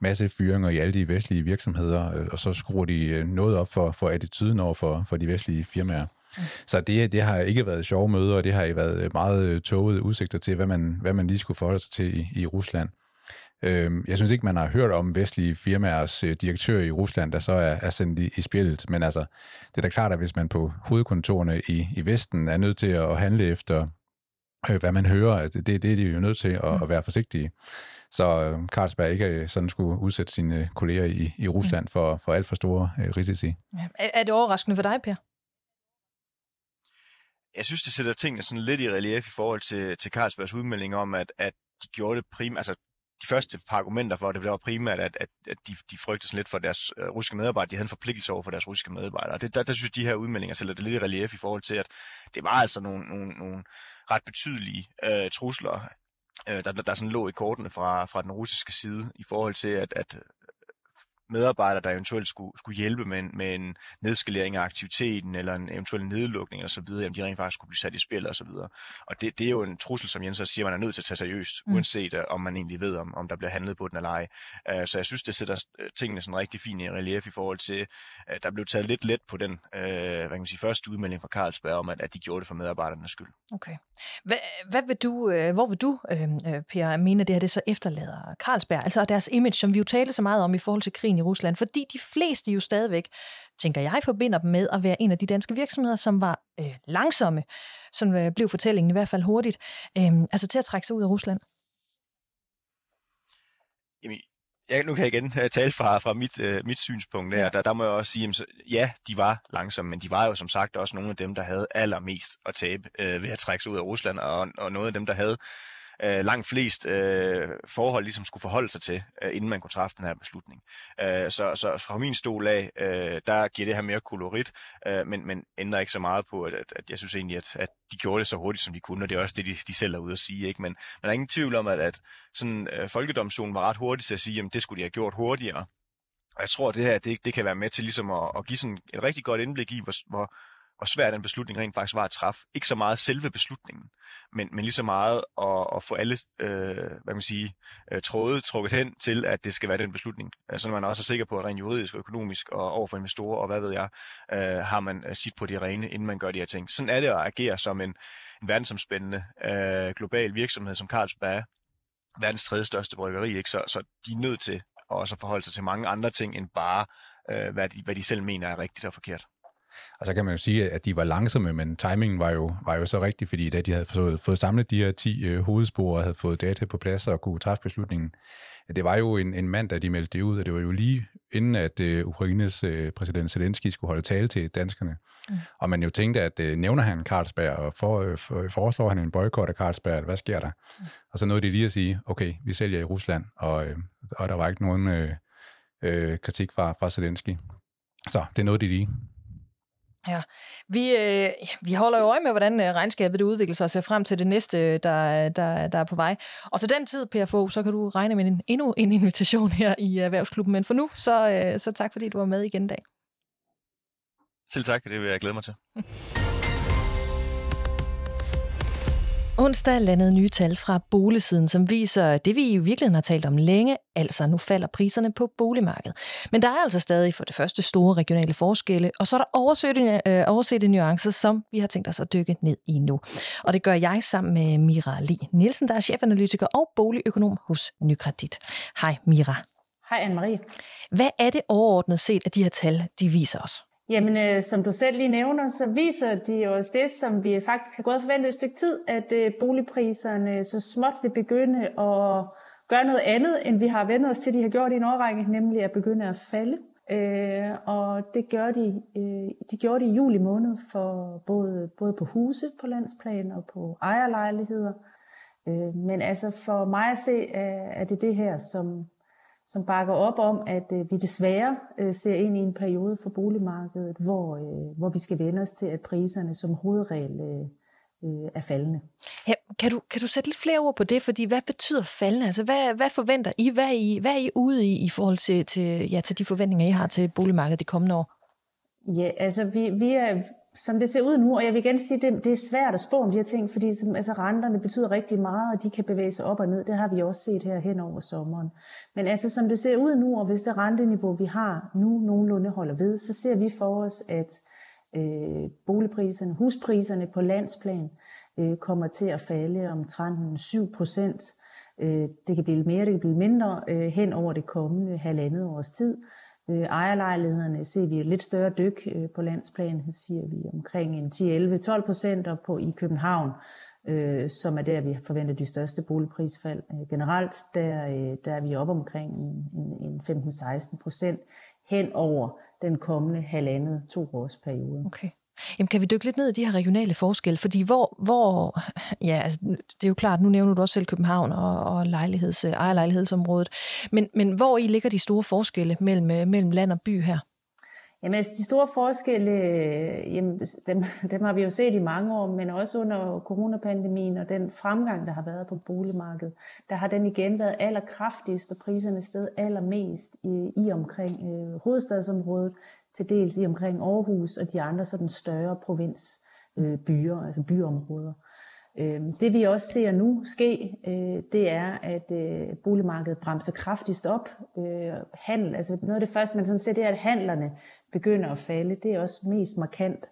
masse fyringer i alle de vestlige virksomheder, øh, og så skruer de øh, noget op for, for attituden over for, for de vestlige firmaer. Mm. Så det, det har ikke været sjove møder, og det har været meget tåget udsigter til, hvad man, hvad man lige skulle forholde sig til i, i Rusland. Øhm, jeg synes ikke, man har hørt om vestlige firmaers øh, direktør i Rusland, der så er, er sendt i, i spillet, men altså, det er da klart, at hvis man på hovedkontorene i, i Vesten er nødt til at handle efter, øh, hvad man hører, det, det, det er de jo nødt til at, mm. at være forsigtige. Så øh, Carlsberg ikke sådan skulle udsætte sine kolleger i, i Rusland mm. for, for alt for store risici. Er, er det overraskende for dig, Per? Jeg synes, det sætter tingene sådan lidt i relief i forhold til, til Carlsbergs udmelding om, at, at de gjorde det primært, altså de første par argumenter for det, det var primært, at, at, at de, de frygtede sådan lidt for deres øh, russiske medarbejdere. De havde en forpligtelse over for deres russiske medarbejdere. Og det, der, der synes de her udmeldinger sætter det lidt i relief i forhold til, at det var altså nogle, nogle, nogle ret betydelige øh, trusler, øh, der, der, der sådan lå i kortene fra, fra den russiske side i forhold til, at, at medarbejdere, der eventuelt skulle, skulle hjælpe med en, med en nedskalering af aktiviteten, eller en eventuel nedlukning osv., jamen de rent faktisk skulle blive sat i spil osv. Og, og det, det er jo en trussel, som Jens siger, man er nødt til at tage seriøst, mm. uanset uh, om man egentlig ved, om, om der bliver handlet på den eller ej. Uh, så jeg synes, det sætter øh, tingene sådan rigtig fint i relief i forhold til, uh, der blev taget lidt let på den uh, hvad kan man sige, første udmelding fra Carlsberg om, at, at de gjorde det for medarbejdernes skyld. Okay. Hvad, hvad vil du, uh, hvor vil du, uh, Per, mene, det her det så efterlader Carlsberg, altså deres image, som vi jo talte så meget om i forhold til krigen i Rusland, fordi de fleste jo stadigvæk, tænker jeg, forbinder dem med at være en af de danske virksomheder, som var øh, langsomme, som øh, blev fortællingen i hvert fald hurtigt, øh, altså til at trække sig ud af Rusland. Jamen, Ja, nu kan jeg igen uh, tale fra, fra mit, uh, mit synspunkt der. Ja. der. Der må jeg også sige, at ja, de var langsomme, men de var jo som sagt også nogle af dem, der havde allermest at tabe uh, ved at trække sig ud af Rusland, og, og nogle af dem, der havde øh, langt flest øh, forhold ligesom skulle forholde sig til, øh, inden man kunne træffe den her beslutning. Øh, så, så fra min stol af, øh, der giver det her mere kolorit, øh, men, men ændrer ikke så meget på, at, at, at jeg synes egentlig, at, at de gjorde det så hurtigt, som de kunne, og det er også det, de, de selv er ude at sige. Ikke? Men, men der er ingen tvivl om, at, at sådan, øh, folkedomstolen var ret hurtig til at sige, at det skulle de have gjort hurtigere. Og jeg tror, at det her det, det kan være med til ligesom at, at give sådan et rigtig godt indblik i, hvor, hvor, hvor svær den beslutning rent faktisk var at træffe. Ikke så meget selve beslutningen, men, men lige så meget at, at få alle øh, hvad man sige, øh, tråde trukket hen til, at det skal være den beslutning. Altså, så man også er sikker på, at rent juridisk og økonomisk og overfor investorer og hvad ved jeg, øh, har man øh, sit på de rene, inden man gør de her ting. Sådan er det at agere som en, en verdensomspændende øh, global virksomhed som Carlsberg, verdens tredje største bryggeri, ikke? Så, så de er nødt til også at forholde sig til mange andre ting end bare, øh, hvad, de, hvad de selv mener er rigtigt og forkert. Og så kan man jo sige, at de var langsomme, men timingen var jo, var jo så rigtig, fordi da de havde fået, fået samlet de her 10 øh, hovedspor og havde fået data på plads og kunne træffe beslutningen, det var jo en, en mand, da de meldte det ud, og det var jo lige inden, at øh, Ukraines øh, præsident Zelensky skulle holde tale til danskerne. Mm. Og man jo tænkte, at øh, nævner han Carlsberg, og for, øh, for, foreslår han en boykot af Carlsberg, hvad sker der? Mm. Og så nåede de lige at sige, okay, vi sælger i Rusland, og, øh, og der var ikke nogen øh, øh, kritik fra, fra Zelensky. Så det nåede de lige. Ja, vi, øh, vi holder jo øje med, hvordan øh, regnskabet det udvikler sig og ser frem til det næste, der, der, der er på vej. Og til den tid, PFO, så kan du regne med en, endnu en invitation her i Erhvervsklubben. Men for nu, så, øh, så tak fordi du var med igen i dag. Selv tak, det vil jeg glæde mig til. Onsdag landede nye tal fra boligsiden, som viser det, vi i virkeligheden har talt om længe, altså nu falder priserne på boligmarkedet. Men der er altså stadig for det første store regionale forskelle, og så er der oversøgte, øh, oversette nuancer, som vi har tænkt os at dykke ned i nu. Og det gør jeg sammen med Mira Li Nielsen, der er chefanalytiker og boligøkonom hos Nykredit. Hej Mira. Hej Anne-Marie. Hvad er det overordnet set, at de her tal de viser os? Jamen, øh, som du selv lige nævner, så viser de os det, som vi faktisk har gået og forventet et stykke tid, at øh, boligpriserne øh, så småt vil begynde at gøre noget andet, end vi har vendt os til, de har gjort i en årrække, nemlig at begynde at falde. Øh, og det gør de, øh, de gjorde det i juli måned for både, både på huse på landsplan og på ejerlejligheder. Øh, men altså for mig at se, er, er det det her, som, som bakker op om, at øh, vi desværre øh, ser ind i en periode for boligmarkedet, hvor, øh, hvor vi skal vende os til, at priserne som hovedregel øh, øh, er faldende. Ja, kan, du, kan du sætte lidt flere ord på det? Fordi hvad betyder faldende? Altså, hvad, hvad forventer I? Hvad er I, hvad er I ude i i forhold til, til, ja, til de forventninger, I har til boligmarkedet de kommende år? Ja, altså vi, vi er som det ser ud nu, og jeg vil igen sige, det, det er svært at spå om de her ting, fordi som, altså, renterne betyder rigtig meget, og de kan bevæge sig op og ned. Det har vi også set her hen over sommeren. Men altså, som det ser ud nu, og hvis det renteniveau, vi har nu, nogenlunde holder ved, så ser vi for os, at øh, boligpriserne, huspriserne på landsplan øh, kommer til at falde omtrent 7 procent. Øh, det kan blive mere, det kan blive mindre øh, hen over det kommende halvandet års tid. Øh, ejerlejlighederne ser vi et lidt større dyk øh, på landsplan, siger vi omkring en 10-11-12 procent, på i København, øh, som er der, vi forventer de største boligprisfald. Generelt, der, der er vi op omkring en, en 15-16 procent hen over den kommende halvandet to års periode. Okay. Jamen, kan vi dykke lidt ned i de her regionale forskelle? Fordi hvor, hvor ja, altså, det er jo klart, nu nævner du også selv København og, og lejligheds, øh, ejerlejlighedsområdet, men, men hvor I ligger de store forskelle mellem, øh, mellem land og by her? Jamen altså, de store forskelle, øh, jamen, dem, dem har vi jo set i mange år, men også under coronapandemien og den fremgang, der har været på boligmarkedet, der har den igen været allerkraftigst, og priserne sted allermest i, i omkring øh, hovedstadsområdet, til dels i omkring Aarhus og de andre sådan større provinsbyer, øh, altså byområder. Øhm, det vi også ser nu ske, øh, det er, at øh, boligmarkedet bremser kraftigst op. Handel, altså noget af det første, man sådan ser, det er, at handlerne begynder at falde. Det er også mest markant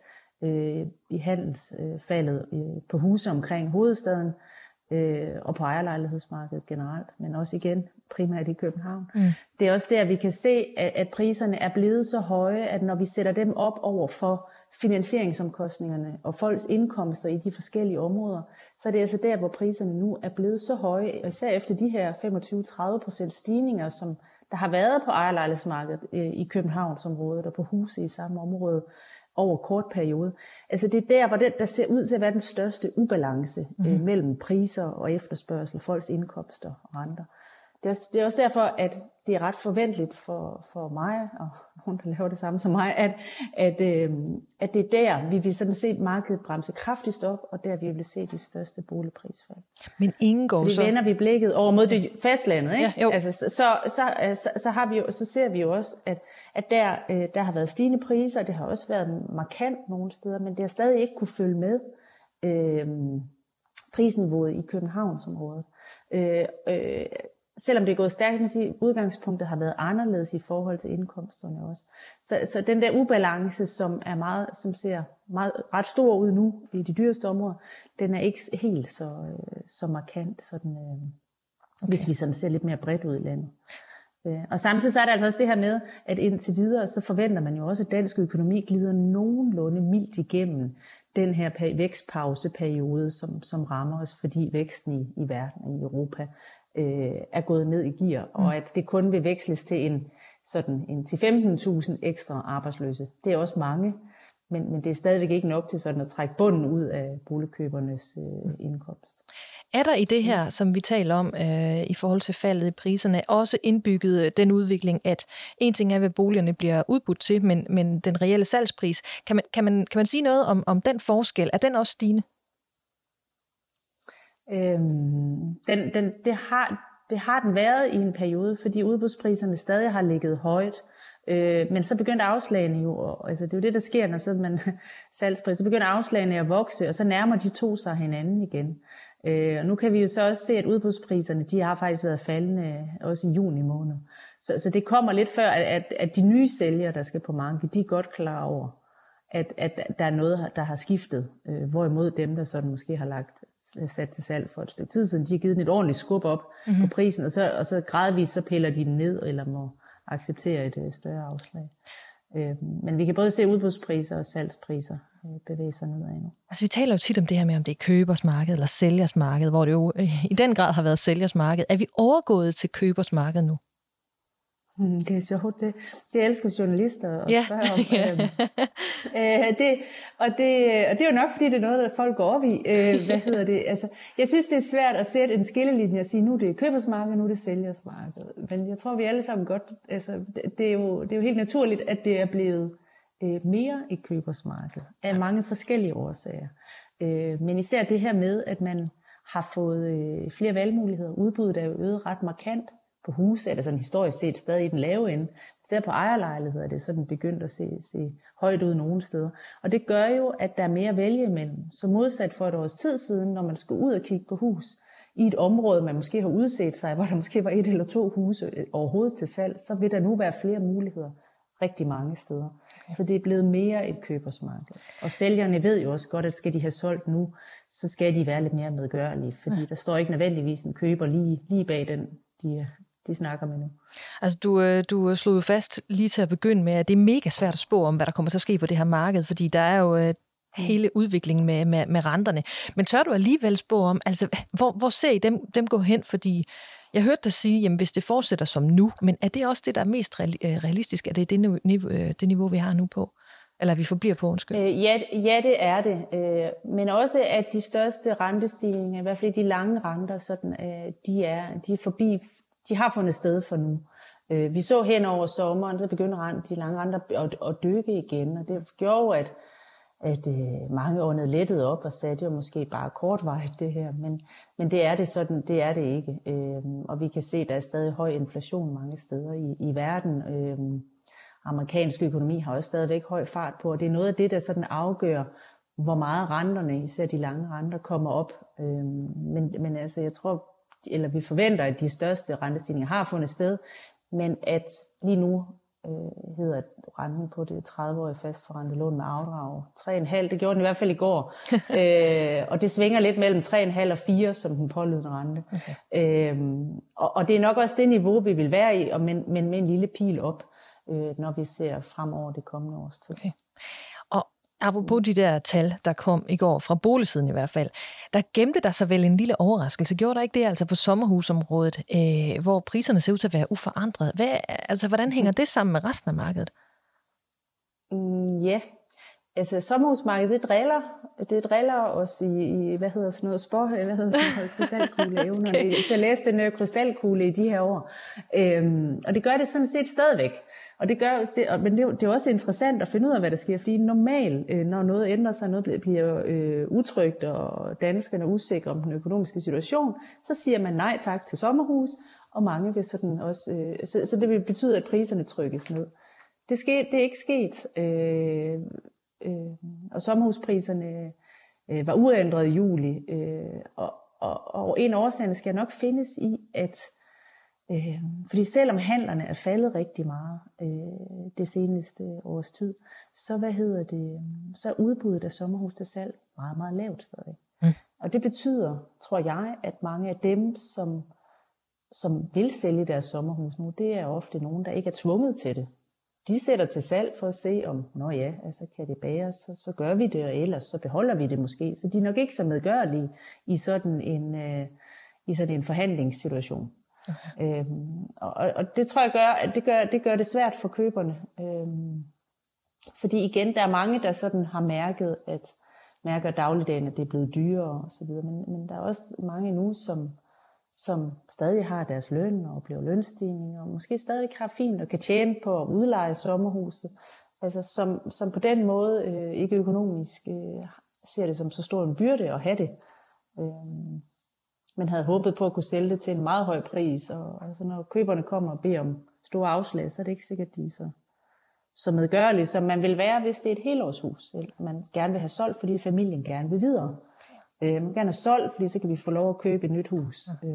i handelsfaldet på huse omkring hovedstaden øh, og på ejerlejlighedsmarkedet generelt, men også igen primært i København. Mm. Det er også der, vi kan se, at, at priserne er blevet så høje, at når vi sætter dem op over for finansieringsomkostningerne og folks indkomster i de forskellige områder, så er det altså der, hvor priserne nu er blevet så høje, og især efter de her 25-30% stigninger, som der har været på ejerlejlighedsmarkedet øh, i Københavnsområdet og på huse i samme område over kort periode. Altså det er der, hvor det, der ser ud til at være den største ubalance mm. øh, mellem priser og efterspørgsel, folks indkomster og renter. Det er, også, det er også derfor, at det er ret forventeligt for, for mig, og nogen, der laver det samme som mig, at, at, øh, at det er der, vi vil sådan se markedet bremse kraftigst op, og der vi vil se de største boligprisfald. Men ingen går Fordi så... vender vi blikket over mod det fastlandet, ikke? Ja, jo. altså, så, så, så, så, så, har vi jo, så ser vi jo også, at, at der, øh, der har været stigende priser, og det har også været markant nogle steder, men det har stadig ikke kunne følge med øh, prisniveauet i Københavnsområdet. Øh, øh, selvom det er gået stærkt, kan sige, udgangspunktet har været anderledes i forhold til indkomsterne også. Så, så den der ubalance, som er meget, som ser meget, ret stor ud nu i de dyreste områder, den er ikke helt så, øh, så markant, sådan, øh, okay. hvis vi sådan ser lidt mere bredt ud i landet. Øh, og samtidig så er der altså også det her med, at indtil videre, så forventer man jo også, at dansk økonomi glider nogenlunde mildt igennem den her vækstpauseperiode, som, som rammer os, fordi væksten i, i verden og i Europa øh, er gået ned i gear, mm. og at det kun vil veksles til en, sådan en til 15.000 ekstra arbejdsløse. Det er også mange, men, men det er stadigvæk ikke nok til sådan at trække bunden ud af boligkøbernes øh, indkomst. Er der i det her, som vi taler om øh, i forhold til faldet i priserne, også indbygget øh, den udvikling, at en ting er, hvad boligerne bliver udbudt til, men, men den reelle salgspris, kan man, kan man, kan man sige noget om, om den forskel? Er den også stigende? Øhm, den, den, det, har, det har den været i en periode, fordi udbudspriserne stadig har ligget højt. Øh, men så begyndte afslagene jo, altså det er jo det, der sker, når så man salgspris, så begynder afslagene at vokse, og så nærmer de to sig hinanden igen. Øh, og nu kan vi jo så også se, at udbudspriserne, de har faktisk været faldende øh, også i juni måned. Så, så det kommer lidt før, at, at, at de nye sælgere, der skal på markedet, de er godt klar over, at, at der er noget, der har skiftet. Øh, hvorimod dem, der sådan måske har lagt sat til salg for et stykke tid siden, de har givet den et ordentligt skub op mm-hmm. på prisen, og så, og så gradvist så piller de den ned, eller må acceptere et uh, større afslag. Øh, men vi kan både se udbudspriser og salgspriser øh, bevæge sig nedad endnu. Altså vi taler jo tit om det her med, om det er købers marked eller sælgers marked, hvor det jo øh, i den grad har været sælgers marked. Er vi overgået til købers marked nu? Mm, det er sjovt. Det, det elsker journalister at ja. spørge om. Øhm, øh, det, og, det, og det er jo nok, fordi det er noget, der folk går op i. Øh, hvad hedder det? Altså, jeg synes, det er svært at sætte en skillelinje og sige, nu er det købersmarked, nu er det sælgersmarked. Men jeg tror, vi alle sammen godt... Altså, det, er jo, det er jo helt naturligt, at det er blevet øh, mere et købersmarked af mange forskellige årsager. Øh, men især det her med, at man har fået øh, flere valgmuligheder. Udbuddet er jo øget ret markant på huse, eller sådan historisk set stadig i den lave ende. Ser på ejerlejligheder er det sådan begyndt at se, se højt ud nogle steder. Og det gør jo, at der er mere at vælge imellem. Så modsat for et års tid siden, når man skulle ud og kigge på hus, i et område, man måske har udset sig, hvor der måske var et eller to huse øh, overhovedet til salg, så vil der nu være flere muligheder rigtig mange steder. Okay. Så det er blevet mere et købersmarked. Og sælgerne ved jo også godt, at skal de have solgt nu, så skal de være lidt mere medgørlige, fordi ja. der står ikke nødvendigvis en køber lige, lige bag den, de de snakker med nu. Altså, du, øh, du slog jo fast lige til at begynde med, at det er mega svært at spå om, hvad der kommer til at ske på det her marked, fordi der er jo øh, hele udviklingen med, med, med renterne. Men tør du alligevel spå om, altså, hvor, hvor ser I dem, dem gå hen? Fordi jeg hørte dig sige, jamen hvis det fortsætter som nu, men er det også det, der er mest øh, realistisk? Er det det niveau, det niveau vi har nu på? Eller vi forbliver på, undskyld? Øh, ja, ja, det er det. Øh, men også, at de største rentestigninger, i hvert fald de lange renter, sådan, øh, de, er, de er forbi de har fundet sted for nu. Øh, vi så hen over sommeren, så begyndte de lange renter at, at dykke igen, og det gjorde at, at øh, mange åndede lettet op og sagde, det var måske bare kortvarigt det her, men, men det er det sådan, det er det ikke. Øh, og vi kan se, at der er stadig høj inflation mange steder i, i verden. Øhm, amerikansk økonomi har også stadigvæk høj fart på, og det er noget af det, der sådan afgør, hvor meget renterne, især de lange renter, kommer op. Øhm, men, men altså, jeg tror, eller vi forventer, at de største rentestigninger har fundet sted, men at lige nu øh, hedder renten på det 30-årige fastforrentet lån med afdrag 3,5. Det gjorde den i hvert fald i går. øh, og det svinger lidt mellem 3,5 og 4 som den pålydende rente. Okay. Øh, og, og det er nok også det niveau, vi vil være i, men, men med en lille pil op, øh, når vi ser fremover det kommende års tid. Okay. Apropos de der tal, der kom i går fra boligsiden i hvert fald, der gemte der sig vel en lille overraskelse. Gjorde der ikke det altså på sommerhusområdet, øh, hvor priserne ser ud til at være uforandret? Hvad, altså, hvordan hænger det sammen med resten af markedet? Mm, ja, altså sommerhusmarkedet, det driller, det driller os i, i hvad hedder sådan noget, spor, hvad hedder sådan noget, krystalkugle okay. Så læste en krystalkugle i de her år. Øhm, og det gør det sådan set stadigvæk. Og det gør, det, men det, det er også interessant at finde ud af, hvad der sker, fordi normalt, øh, når noget ændrer sig, noget bliver, øh, utrygt, og danskerne er usikre om den økonomiske situation, så siger man nej tak til sommerhus, og mange vil sådan også, øh, så, så det vil betyde, at priserne trykkes ned. Det, sker, det er ikke sket, øh, øh, og sommerhuspriserne øh, var uændret i juli, øh, og, og, og en af årsagerne skal nok findes i, at Øh, fordi selvom handlerne er faldet rigtig meget øh, det seneste års tid, så hvad hedder det, så er udbuddet af sommerhus til salg meget, meget lavt stadig. Mm. Og det betyder, tror jeg, at mange af dem, som, som vil sælge deres sommerhus nu, det er ofte nogen, der ikke er tvunget til det. De sætter til salg for at se, om, nå ja, altså kan det bæres, så, så gør vi det, og ellers så beholder vi det måske. Så de er nok ikke så medgørlige i sådan en, øh, i sådan en forhandlingssituation. Okay. Øhm, og, og det tror jeg gør, at det gør, det gør det svært for køberne. Øhm, fordi igen, der er mange, der sådan har mærket, at mærker dagligdagen, at det er blevet dyrere og så videre. Men, men der er også mange nu, som, som stadig har deres løn og oplever lønstigninger, og måske stadig har fint og kan tjene på at udleje sommerhuset. Altså som, som på den måde øh, ikke økonomisk øh, ser det som så stor en byrde at have det. Øh, men havde håbet på at kunne sælge det til en meget høj pris. Og altså, når køberne kommer og beder om store afslag, så er det ikke sikkert, de er så, så medgørlige, som man vil være, hvis det er et helårshus. Eller man gerne vil have solgt, fordi familien gerne vil videre. Øh, man vil gerne have solgt, fordi så kan vi få lov at købe et nyt hus. Øh,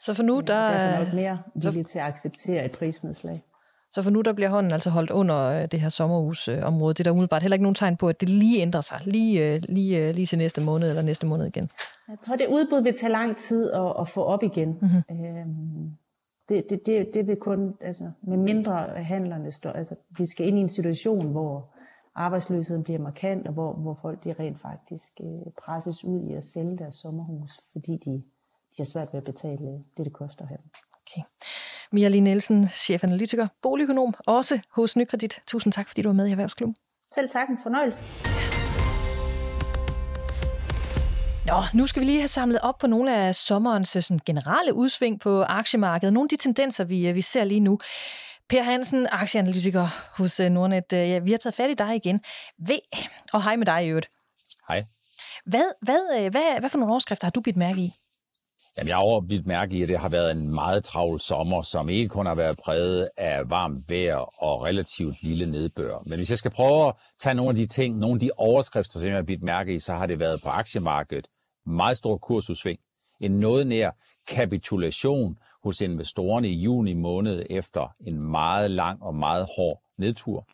så for nu, der, er nok mere villige til at acceptere et prisnedslag. Så for nu der bliver hånden altså holdt under øh, det her sommerhusområde. Det er der umiddelbart heller ikke nogen tegn på, at det lige ændrer sig, lige, øh, lige, øh, lige til næste måned eller næste måned igen. Jeg tror, det udbud vil tage lang tid at, at få op igen. Mm-hmm. Øhm, det, det, det, det vil kun, altså, med mindre handlerne står, altså, vi skal ind i en situation, hvor arbejdsløsheden bliver markant, og hvor, hvor folk de rent faktisk øh, presses ud i at sælge deres sommerhus, fordi de, de har svært ved at betale det, det koster her. Okay. Mia Lee Nielsen, chefanalytiker, boligøkonom, også hos Nykredit. Tusind tak, fordi du var med i Erhvervsklubben. Selv tak, en fornøjelse. Nå, nu skal vi lige have samlet op på nogle af sommerens sådan, generelle udsving på aktiemarkedet. Nogle af de tendenser, vi, vi ser lige nu. Per Hansen, aktieanalytiker hos øh, Nordnet. Ja, vi har taget fat i dig igen. Ved, og hej med dig i øvrigt. Hej. Hvad, hvad, øh, hvad, hvad for nogle overskrifter har du bidt mærke i? Jamen, jeg har overbidt mærke i, at det har været en meget travl sommer, som ikke kun har været præget af varmt vejr og relativt lille nedbør. Men hvis jeg skal prøve at tage nogle af de ting, nogle af de overskrifter, som jeg har bidt mærke i, så har det været på aktiemarkedet. Meget stor kursudsving. En noget nær kapitulation hos investorerne i juni måned efter en meget lang og meget hård nedtur.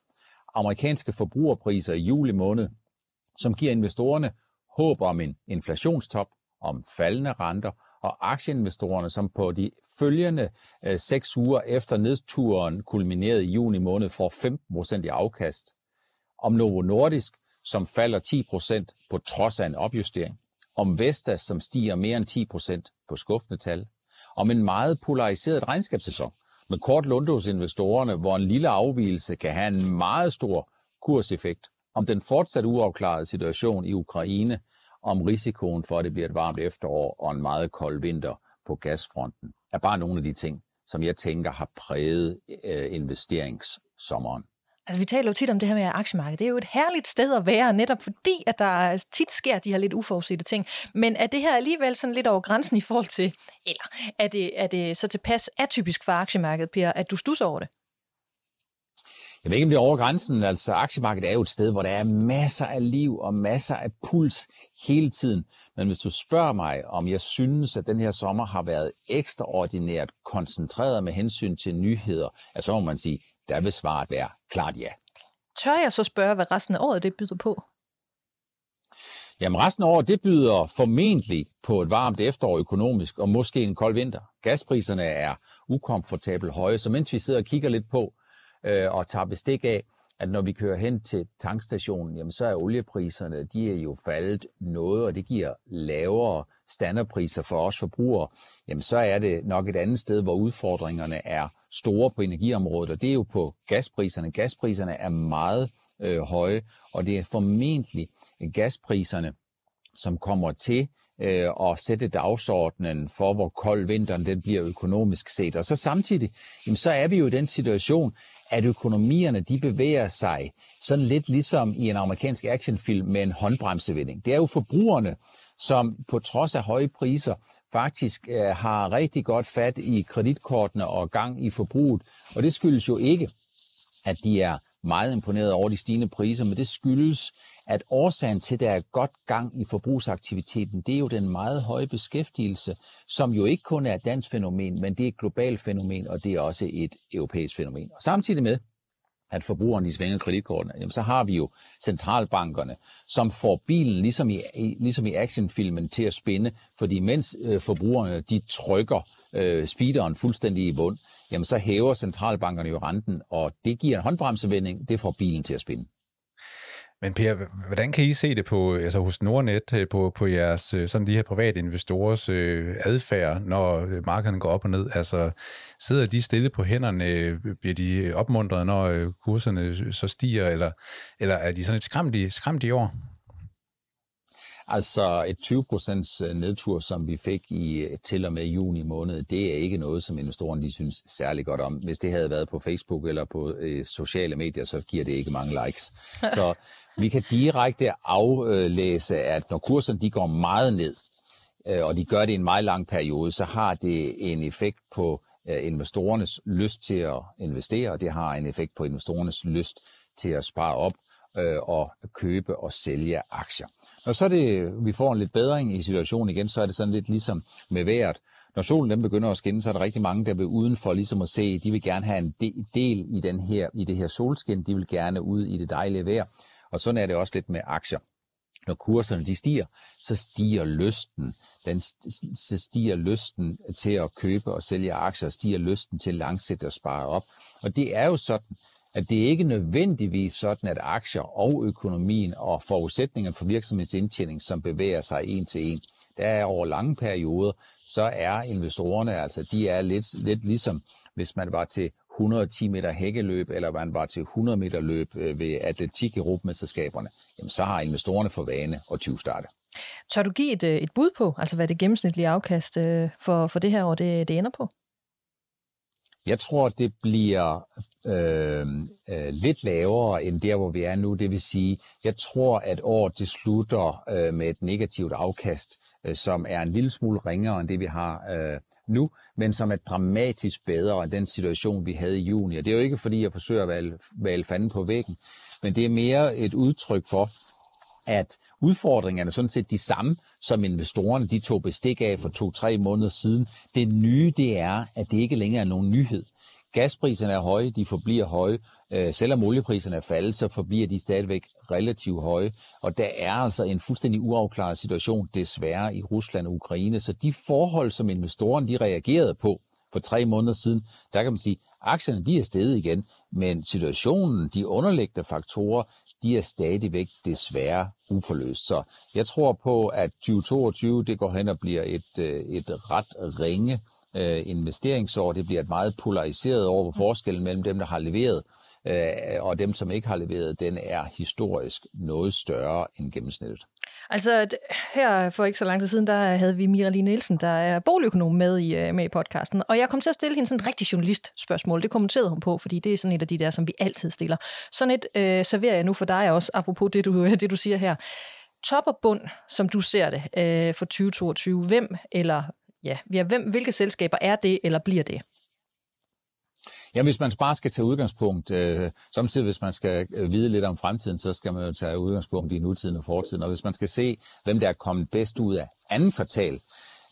Amerikanske forbrugerpriser i juli måned, som giver investorerne håb om en inflationstop, om faldende renter og aktieinvestorerne, som på de følgende øh, seks uger efter nedturen kulminerede i juni måned, får 15% i afkast. Om Novo Nordisk, som falder 10% på trods af en opjustering. Om Vestas, som stiger mere end 10% på skuffende tal. Om en meget polariseret regnskabssæson med kort lunde hos investorerne, hvor en lille afvielse kan have en meget stor kurseffekt. Om den fortsat uafklarede situation i Ukraine, om risikoen for, at det bliver et varmt efterår og en meget kold vinter på gasfronten, er bare nogle af de ting, som jeg tænker har præget øh, investeringssommeren. Altså, vi taler jo tit om det her med aktiemarkedet. Det er jo et herligt sted at være, netop fordi, at der tit sker de her lidt uforudsete ting. Men er det her alligevel sådan lidt over grænsen i forhold til, eller er det, er det så tilpas atypisk for aktiemarkedet, Per, at du stusser over det? Jeg ved ikke, om det er over grænsen. Altså, aktiemarkedet er jo et sted, hvor der er masser af liv og masser af puls hele tiden. Men hvis du spørger mig, om jeg synes, at den her sommer har været ekstraordinært koncentreret med hensyn til nyheder, så må man sige, der vil svaret være klart ja. Tør jeg så spørge, hvad resten af året det byder på? Jamen resten af året, det byder formentlig på et varmt efterår økonomisk, og måske en kold vinter. Gaspriserne er ukomfortabelt høje, så mens vi sidder og kigger lidt på, øh, og tager bestik af, at når vi kører hen til tankstationen, jamen så er oliepriserne, de er jo faldet noget, og det giver lavere standardpriser for os forbrugere. Jamen så er det nok et andet sted, hvor udfordringerne er store på energiområdet, og det er jo på gaspriserne. Gaspriserne er meget øh, høje, og det er formentlig gaspriserne, som kommer til øh, og sætte dagsordenen for, hvor kold vinteren den bliver økonomisk set. Og så samtidig, jamen, så er vi jo i den situation, at økonomierne de bevæger sig sådan lidt ligesom i en amerikansk actionfilm med en håndbremsevinding. Det er jo forbrugerne, som på trods af høje priser faktisk øh, har rigtig godt fat i kreditkortene og gang i forbruget. Og det skyldes jo ikke, at de er meget imponeret over de stigende priser, men det skyldes, at årsagen til, at der er godt gang i forbrugsaktiviteten, det er jo den meget høje beskæftigelse, som jo ikke kun er et dansk fænomen, men det er et globalt fænomen, og det er også et europæisk fænomen. Og samtidig med, at forbrugerne de svinger kreditkortene, jamen så har vi jo centralbankerne, som får bilen ligesom i, ligesom i actionfilmen til at spinde, fordi mens øh, forbrugerne de trykker øh, speederen fuldstændig i bund, jamen så hæver centralbankerne jo renten, og det giver en håndbremsevending, det får bilen til at spinde. Men Per, hvordan kan I se det på, altså hos Nordnet, øh, på, på jeres, øh, sådan de her private investorers øh, adfærd, når øh, markederne går op og ned? Altså, sidder de stille på hænderne? Bliver de opmuntret, når kurserne så stiger, eller, eller er de sådan et skræmt i, skræmt i år? Altså et 20% nedtur, som vi fik i til og med juni måned, det er ikke noget, som investorerne de synes særlig godt om. Hvis det havde været på Facebook eller på øh, sociale medier, så giver det ikke mange likes. Så vi kan direkte aflæse, at når kurserne de går meget ned, øh, og de gør det i en meget lang periode, så har det en effekt på øh, investorernes lyst til at investere, og det har en effekt på investorernes lyst til at spare op øh, og købe og sælge aktier. Når så det, vi får en lidt bedring i situationen igen, så er det sådan lidt ligesom med vejret. Når solen den begynder at skinne, så er der rigtig mange, der vil udenfor ligesom at se, de vil gerne have en del i, den her, i det her solskin, de vil gerne ud i det dejlige vejr. Og sådan er det også lidt med aktier. Når kurserne de stiger, så stiger lysten. Den så stiger lysten til at købe og sælge aktier, stiger lysten til langsigtet at spare op. Og det er jo sådan, at det ikke nødvendigvis sådan, at aktier og økonomien og forudsætninger for virksomhedsindtjening, som bevæger sig en til en, der er over lange perioder, så er investorerne, altså de er lidt, lidt ligesom, hvis man var til 110 meter hækkeløb, eller man var til 100 meter løb øh, ved atletik i Europamesterskaberne, jamen så har investorerne for vane at 20 starte. Tør du give et, øh, et bud på, altså hvad det gennemsnitlige afkast øh, for, for det her år, det, det ender på? Jeg tror, det bliver øh, øh, lidt lavere end der, hvor vi er nu. Det vil sige, jeg tror, at året det slutter øh, med et negativt afkast, øh, som er en lille smule ringere end det, vi har øh, nu, men som er dramatisk bedre end den situation, vi havde i juni. Og det er jo ikke, fordi jeg forsøger at valge, valge fanden på væggen, men det er mere et udtryk for, at udfordringerne er sådan set de samme, som investorerne de tog bestik af for to-tre måneder siden. Det nye det er, at det ikke længere er nogen nyhed. Gaspriserne er høje, de forbliver høje. Øh, selvom oliepriserne er faldet, så forbliver de stadigvæk relativt høje. Og der er altså en fuldstændig uafklaret situation desværre i Rusland og Ukraine. Så de forhold, som investorerne de reagerede på for tre måneder siden, der kan man sige, aktierne de er steget igen, men situationen, de underliggende faktorer, de er stadigvæk desværre uforløst. Så jeg tror på, at 2022 det går hen og bliver et, øh, et ret ringe øh, investeringsår. Det bliver et meget polariseret år, hvor forskellen mellem dem, der har leveret, øh, og dem, som ikke har leveret, den er historisk noget større end gennemsnittet. Altså her for ikke så lang tid siden, der havde vi Mira Nielsen, der er boligøkonom med i, øh, med i podcasten, og jeg kom til at stille hende sådan et rigtig journalist-spørgsmål. Det kommenterede hun på, fordi det er sådan et af de der, som vi altid stiller. Sådan et øh, serverer jeg nu for dig også, apropos det du, det, du siger her. Top og bund, som du ser det øh, for 2022, hvem eller ja, ja hvem, hvilke selskaber er det, eller bliver det? Ja, hvis man bare skal tage udgangspunkt, øh, samtidig hvis man skal øh, vide lidt om fremtiden, så skal man jo tage udgangspunkt i nutiden og fortiden. Og hvis man skal se, hvem der er kommet bedst ud af anden kvartal,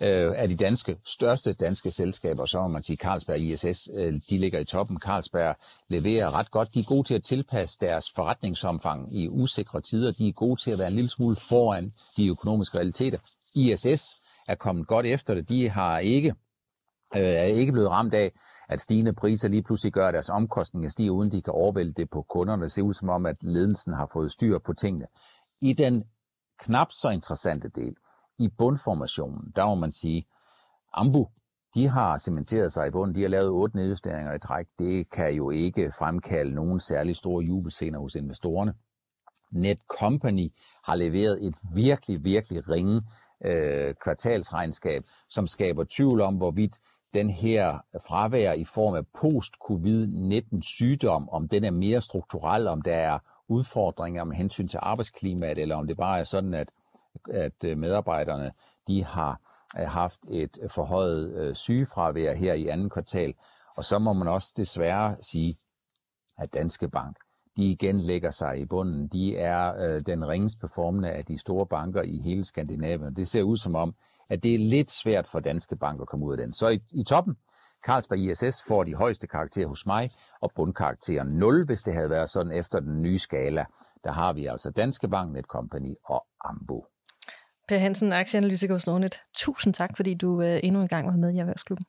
øh, af de danske, største danske selskaber, så må man sige, Carlsberg ISS, øh, de ligger i toppen. Carlsberg leverer ret godt. De er gode til at tilpasse deres forretningsomfang i usikre tider. De er gode til at være en lille smule foran de økonomiske realiteter. ISS er kommet godt efter det. De har ikke øh, er ikke blevet ramt af, at stigende priser lige pludselig gør, at deres omkostninger stiger, uden de kan overvælde det på kunderne. Det ser ud som om, at ledelsen har fået styr på tingene. I den knap så interessante del, i bundformationen, der må man sige, Ambu, de har cementeret sig i bunden, de har lavet otte nedjusteringer i træk. Det kan jo ikke fremkalde nogen særlig store jubelscener hos investorerne. Netcompany har leveret et virkelig, virkelig ringe øh, kvartalsregnskab, som skaber tvivl om, hvorvidt den her fravær i form af post-covid-19 sygdom, om den er mere strukturel, om der er udfordringer med hensyn til arbejdsklimaet, eller om det bare er sådan, at, at øh, medarbejderne de har øh, haft et forhøjet øh, sygefravær her i anden kvartal. Og så må man også desværre sige, at Danske Bank, de igen lægger sig i bunden. De er øh, den ringest performende af de store banker i hele Skandinavien. Det ser ud som om, at det er lidt svært for Danske Bank at komme ud af den. Så i, i toppen, Carlsberg ISS får de højeste karakterer hos mig, og bundkarakteren 0, hvis det havde været sådan efter den nye skala. Der har vi altså Danske Bank, Netcompany og Ambo. Per Hansen, aktieanalytiker hos Nordnet. Tusind tak, fordi du øh, endnu en gang var med i Erhvervsklubben.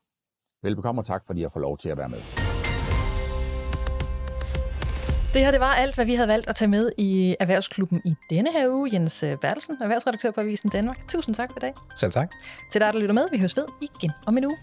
Velbekomme og tak, fordi jeg får lov til at være med. Det her det var alt, hvad vi havde valgt at tage med i Erhvervsklubben i denne her uge. Jens øh, Bertelsen, erhvervsredaktør på Avisen Danmark. Tusind tak for i dag. Selv tak. Til dig, der lytter med, vi høres ved igen om en uge.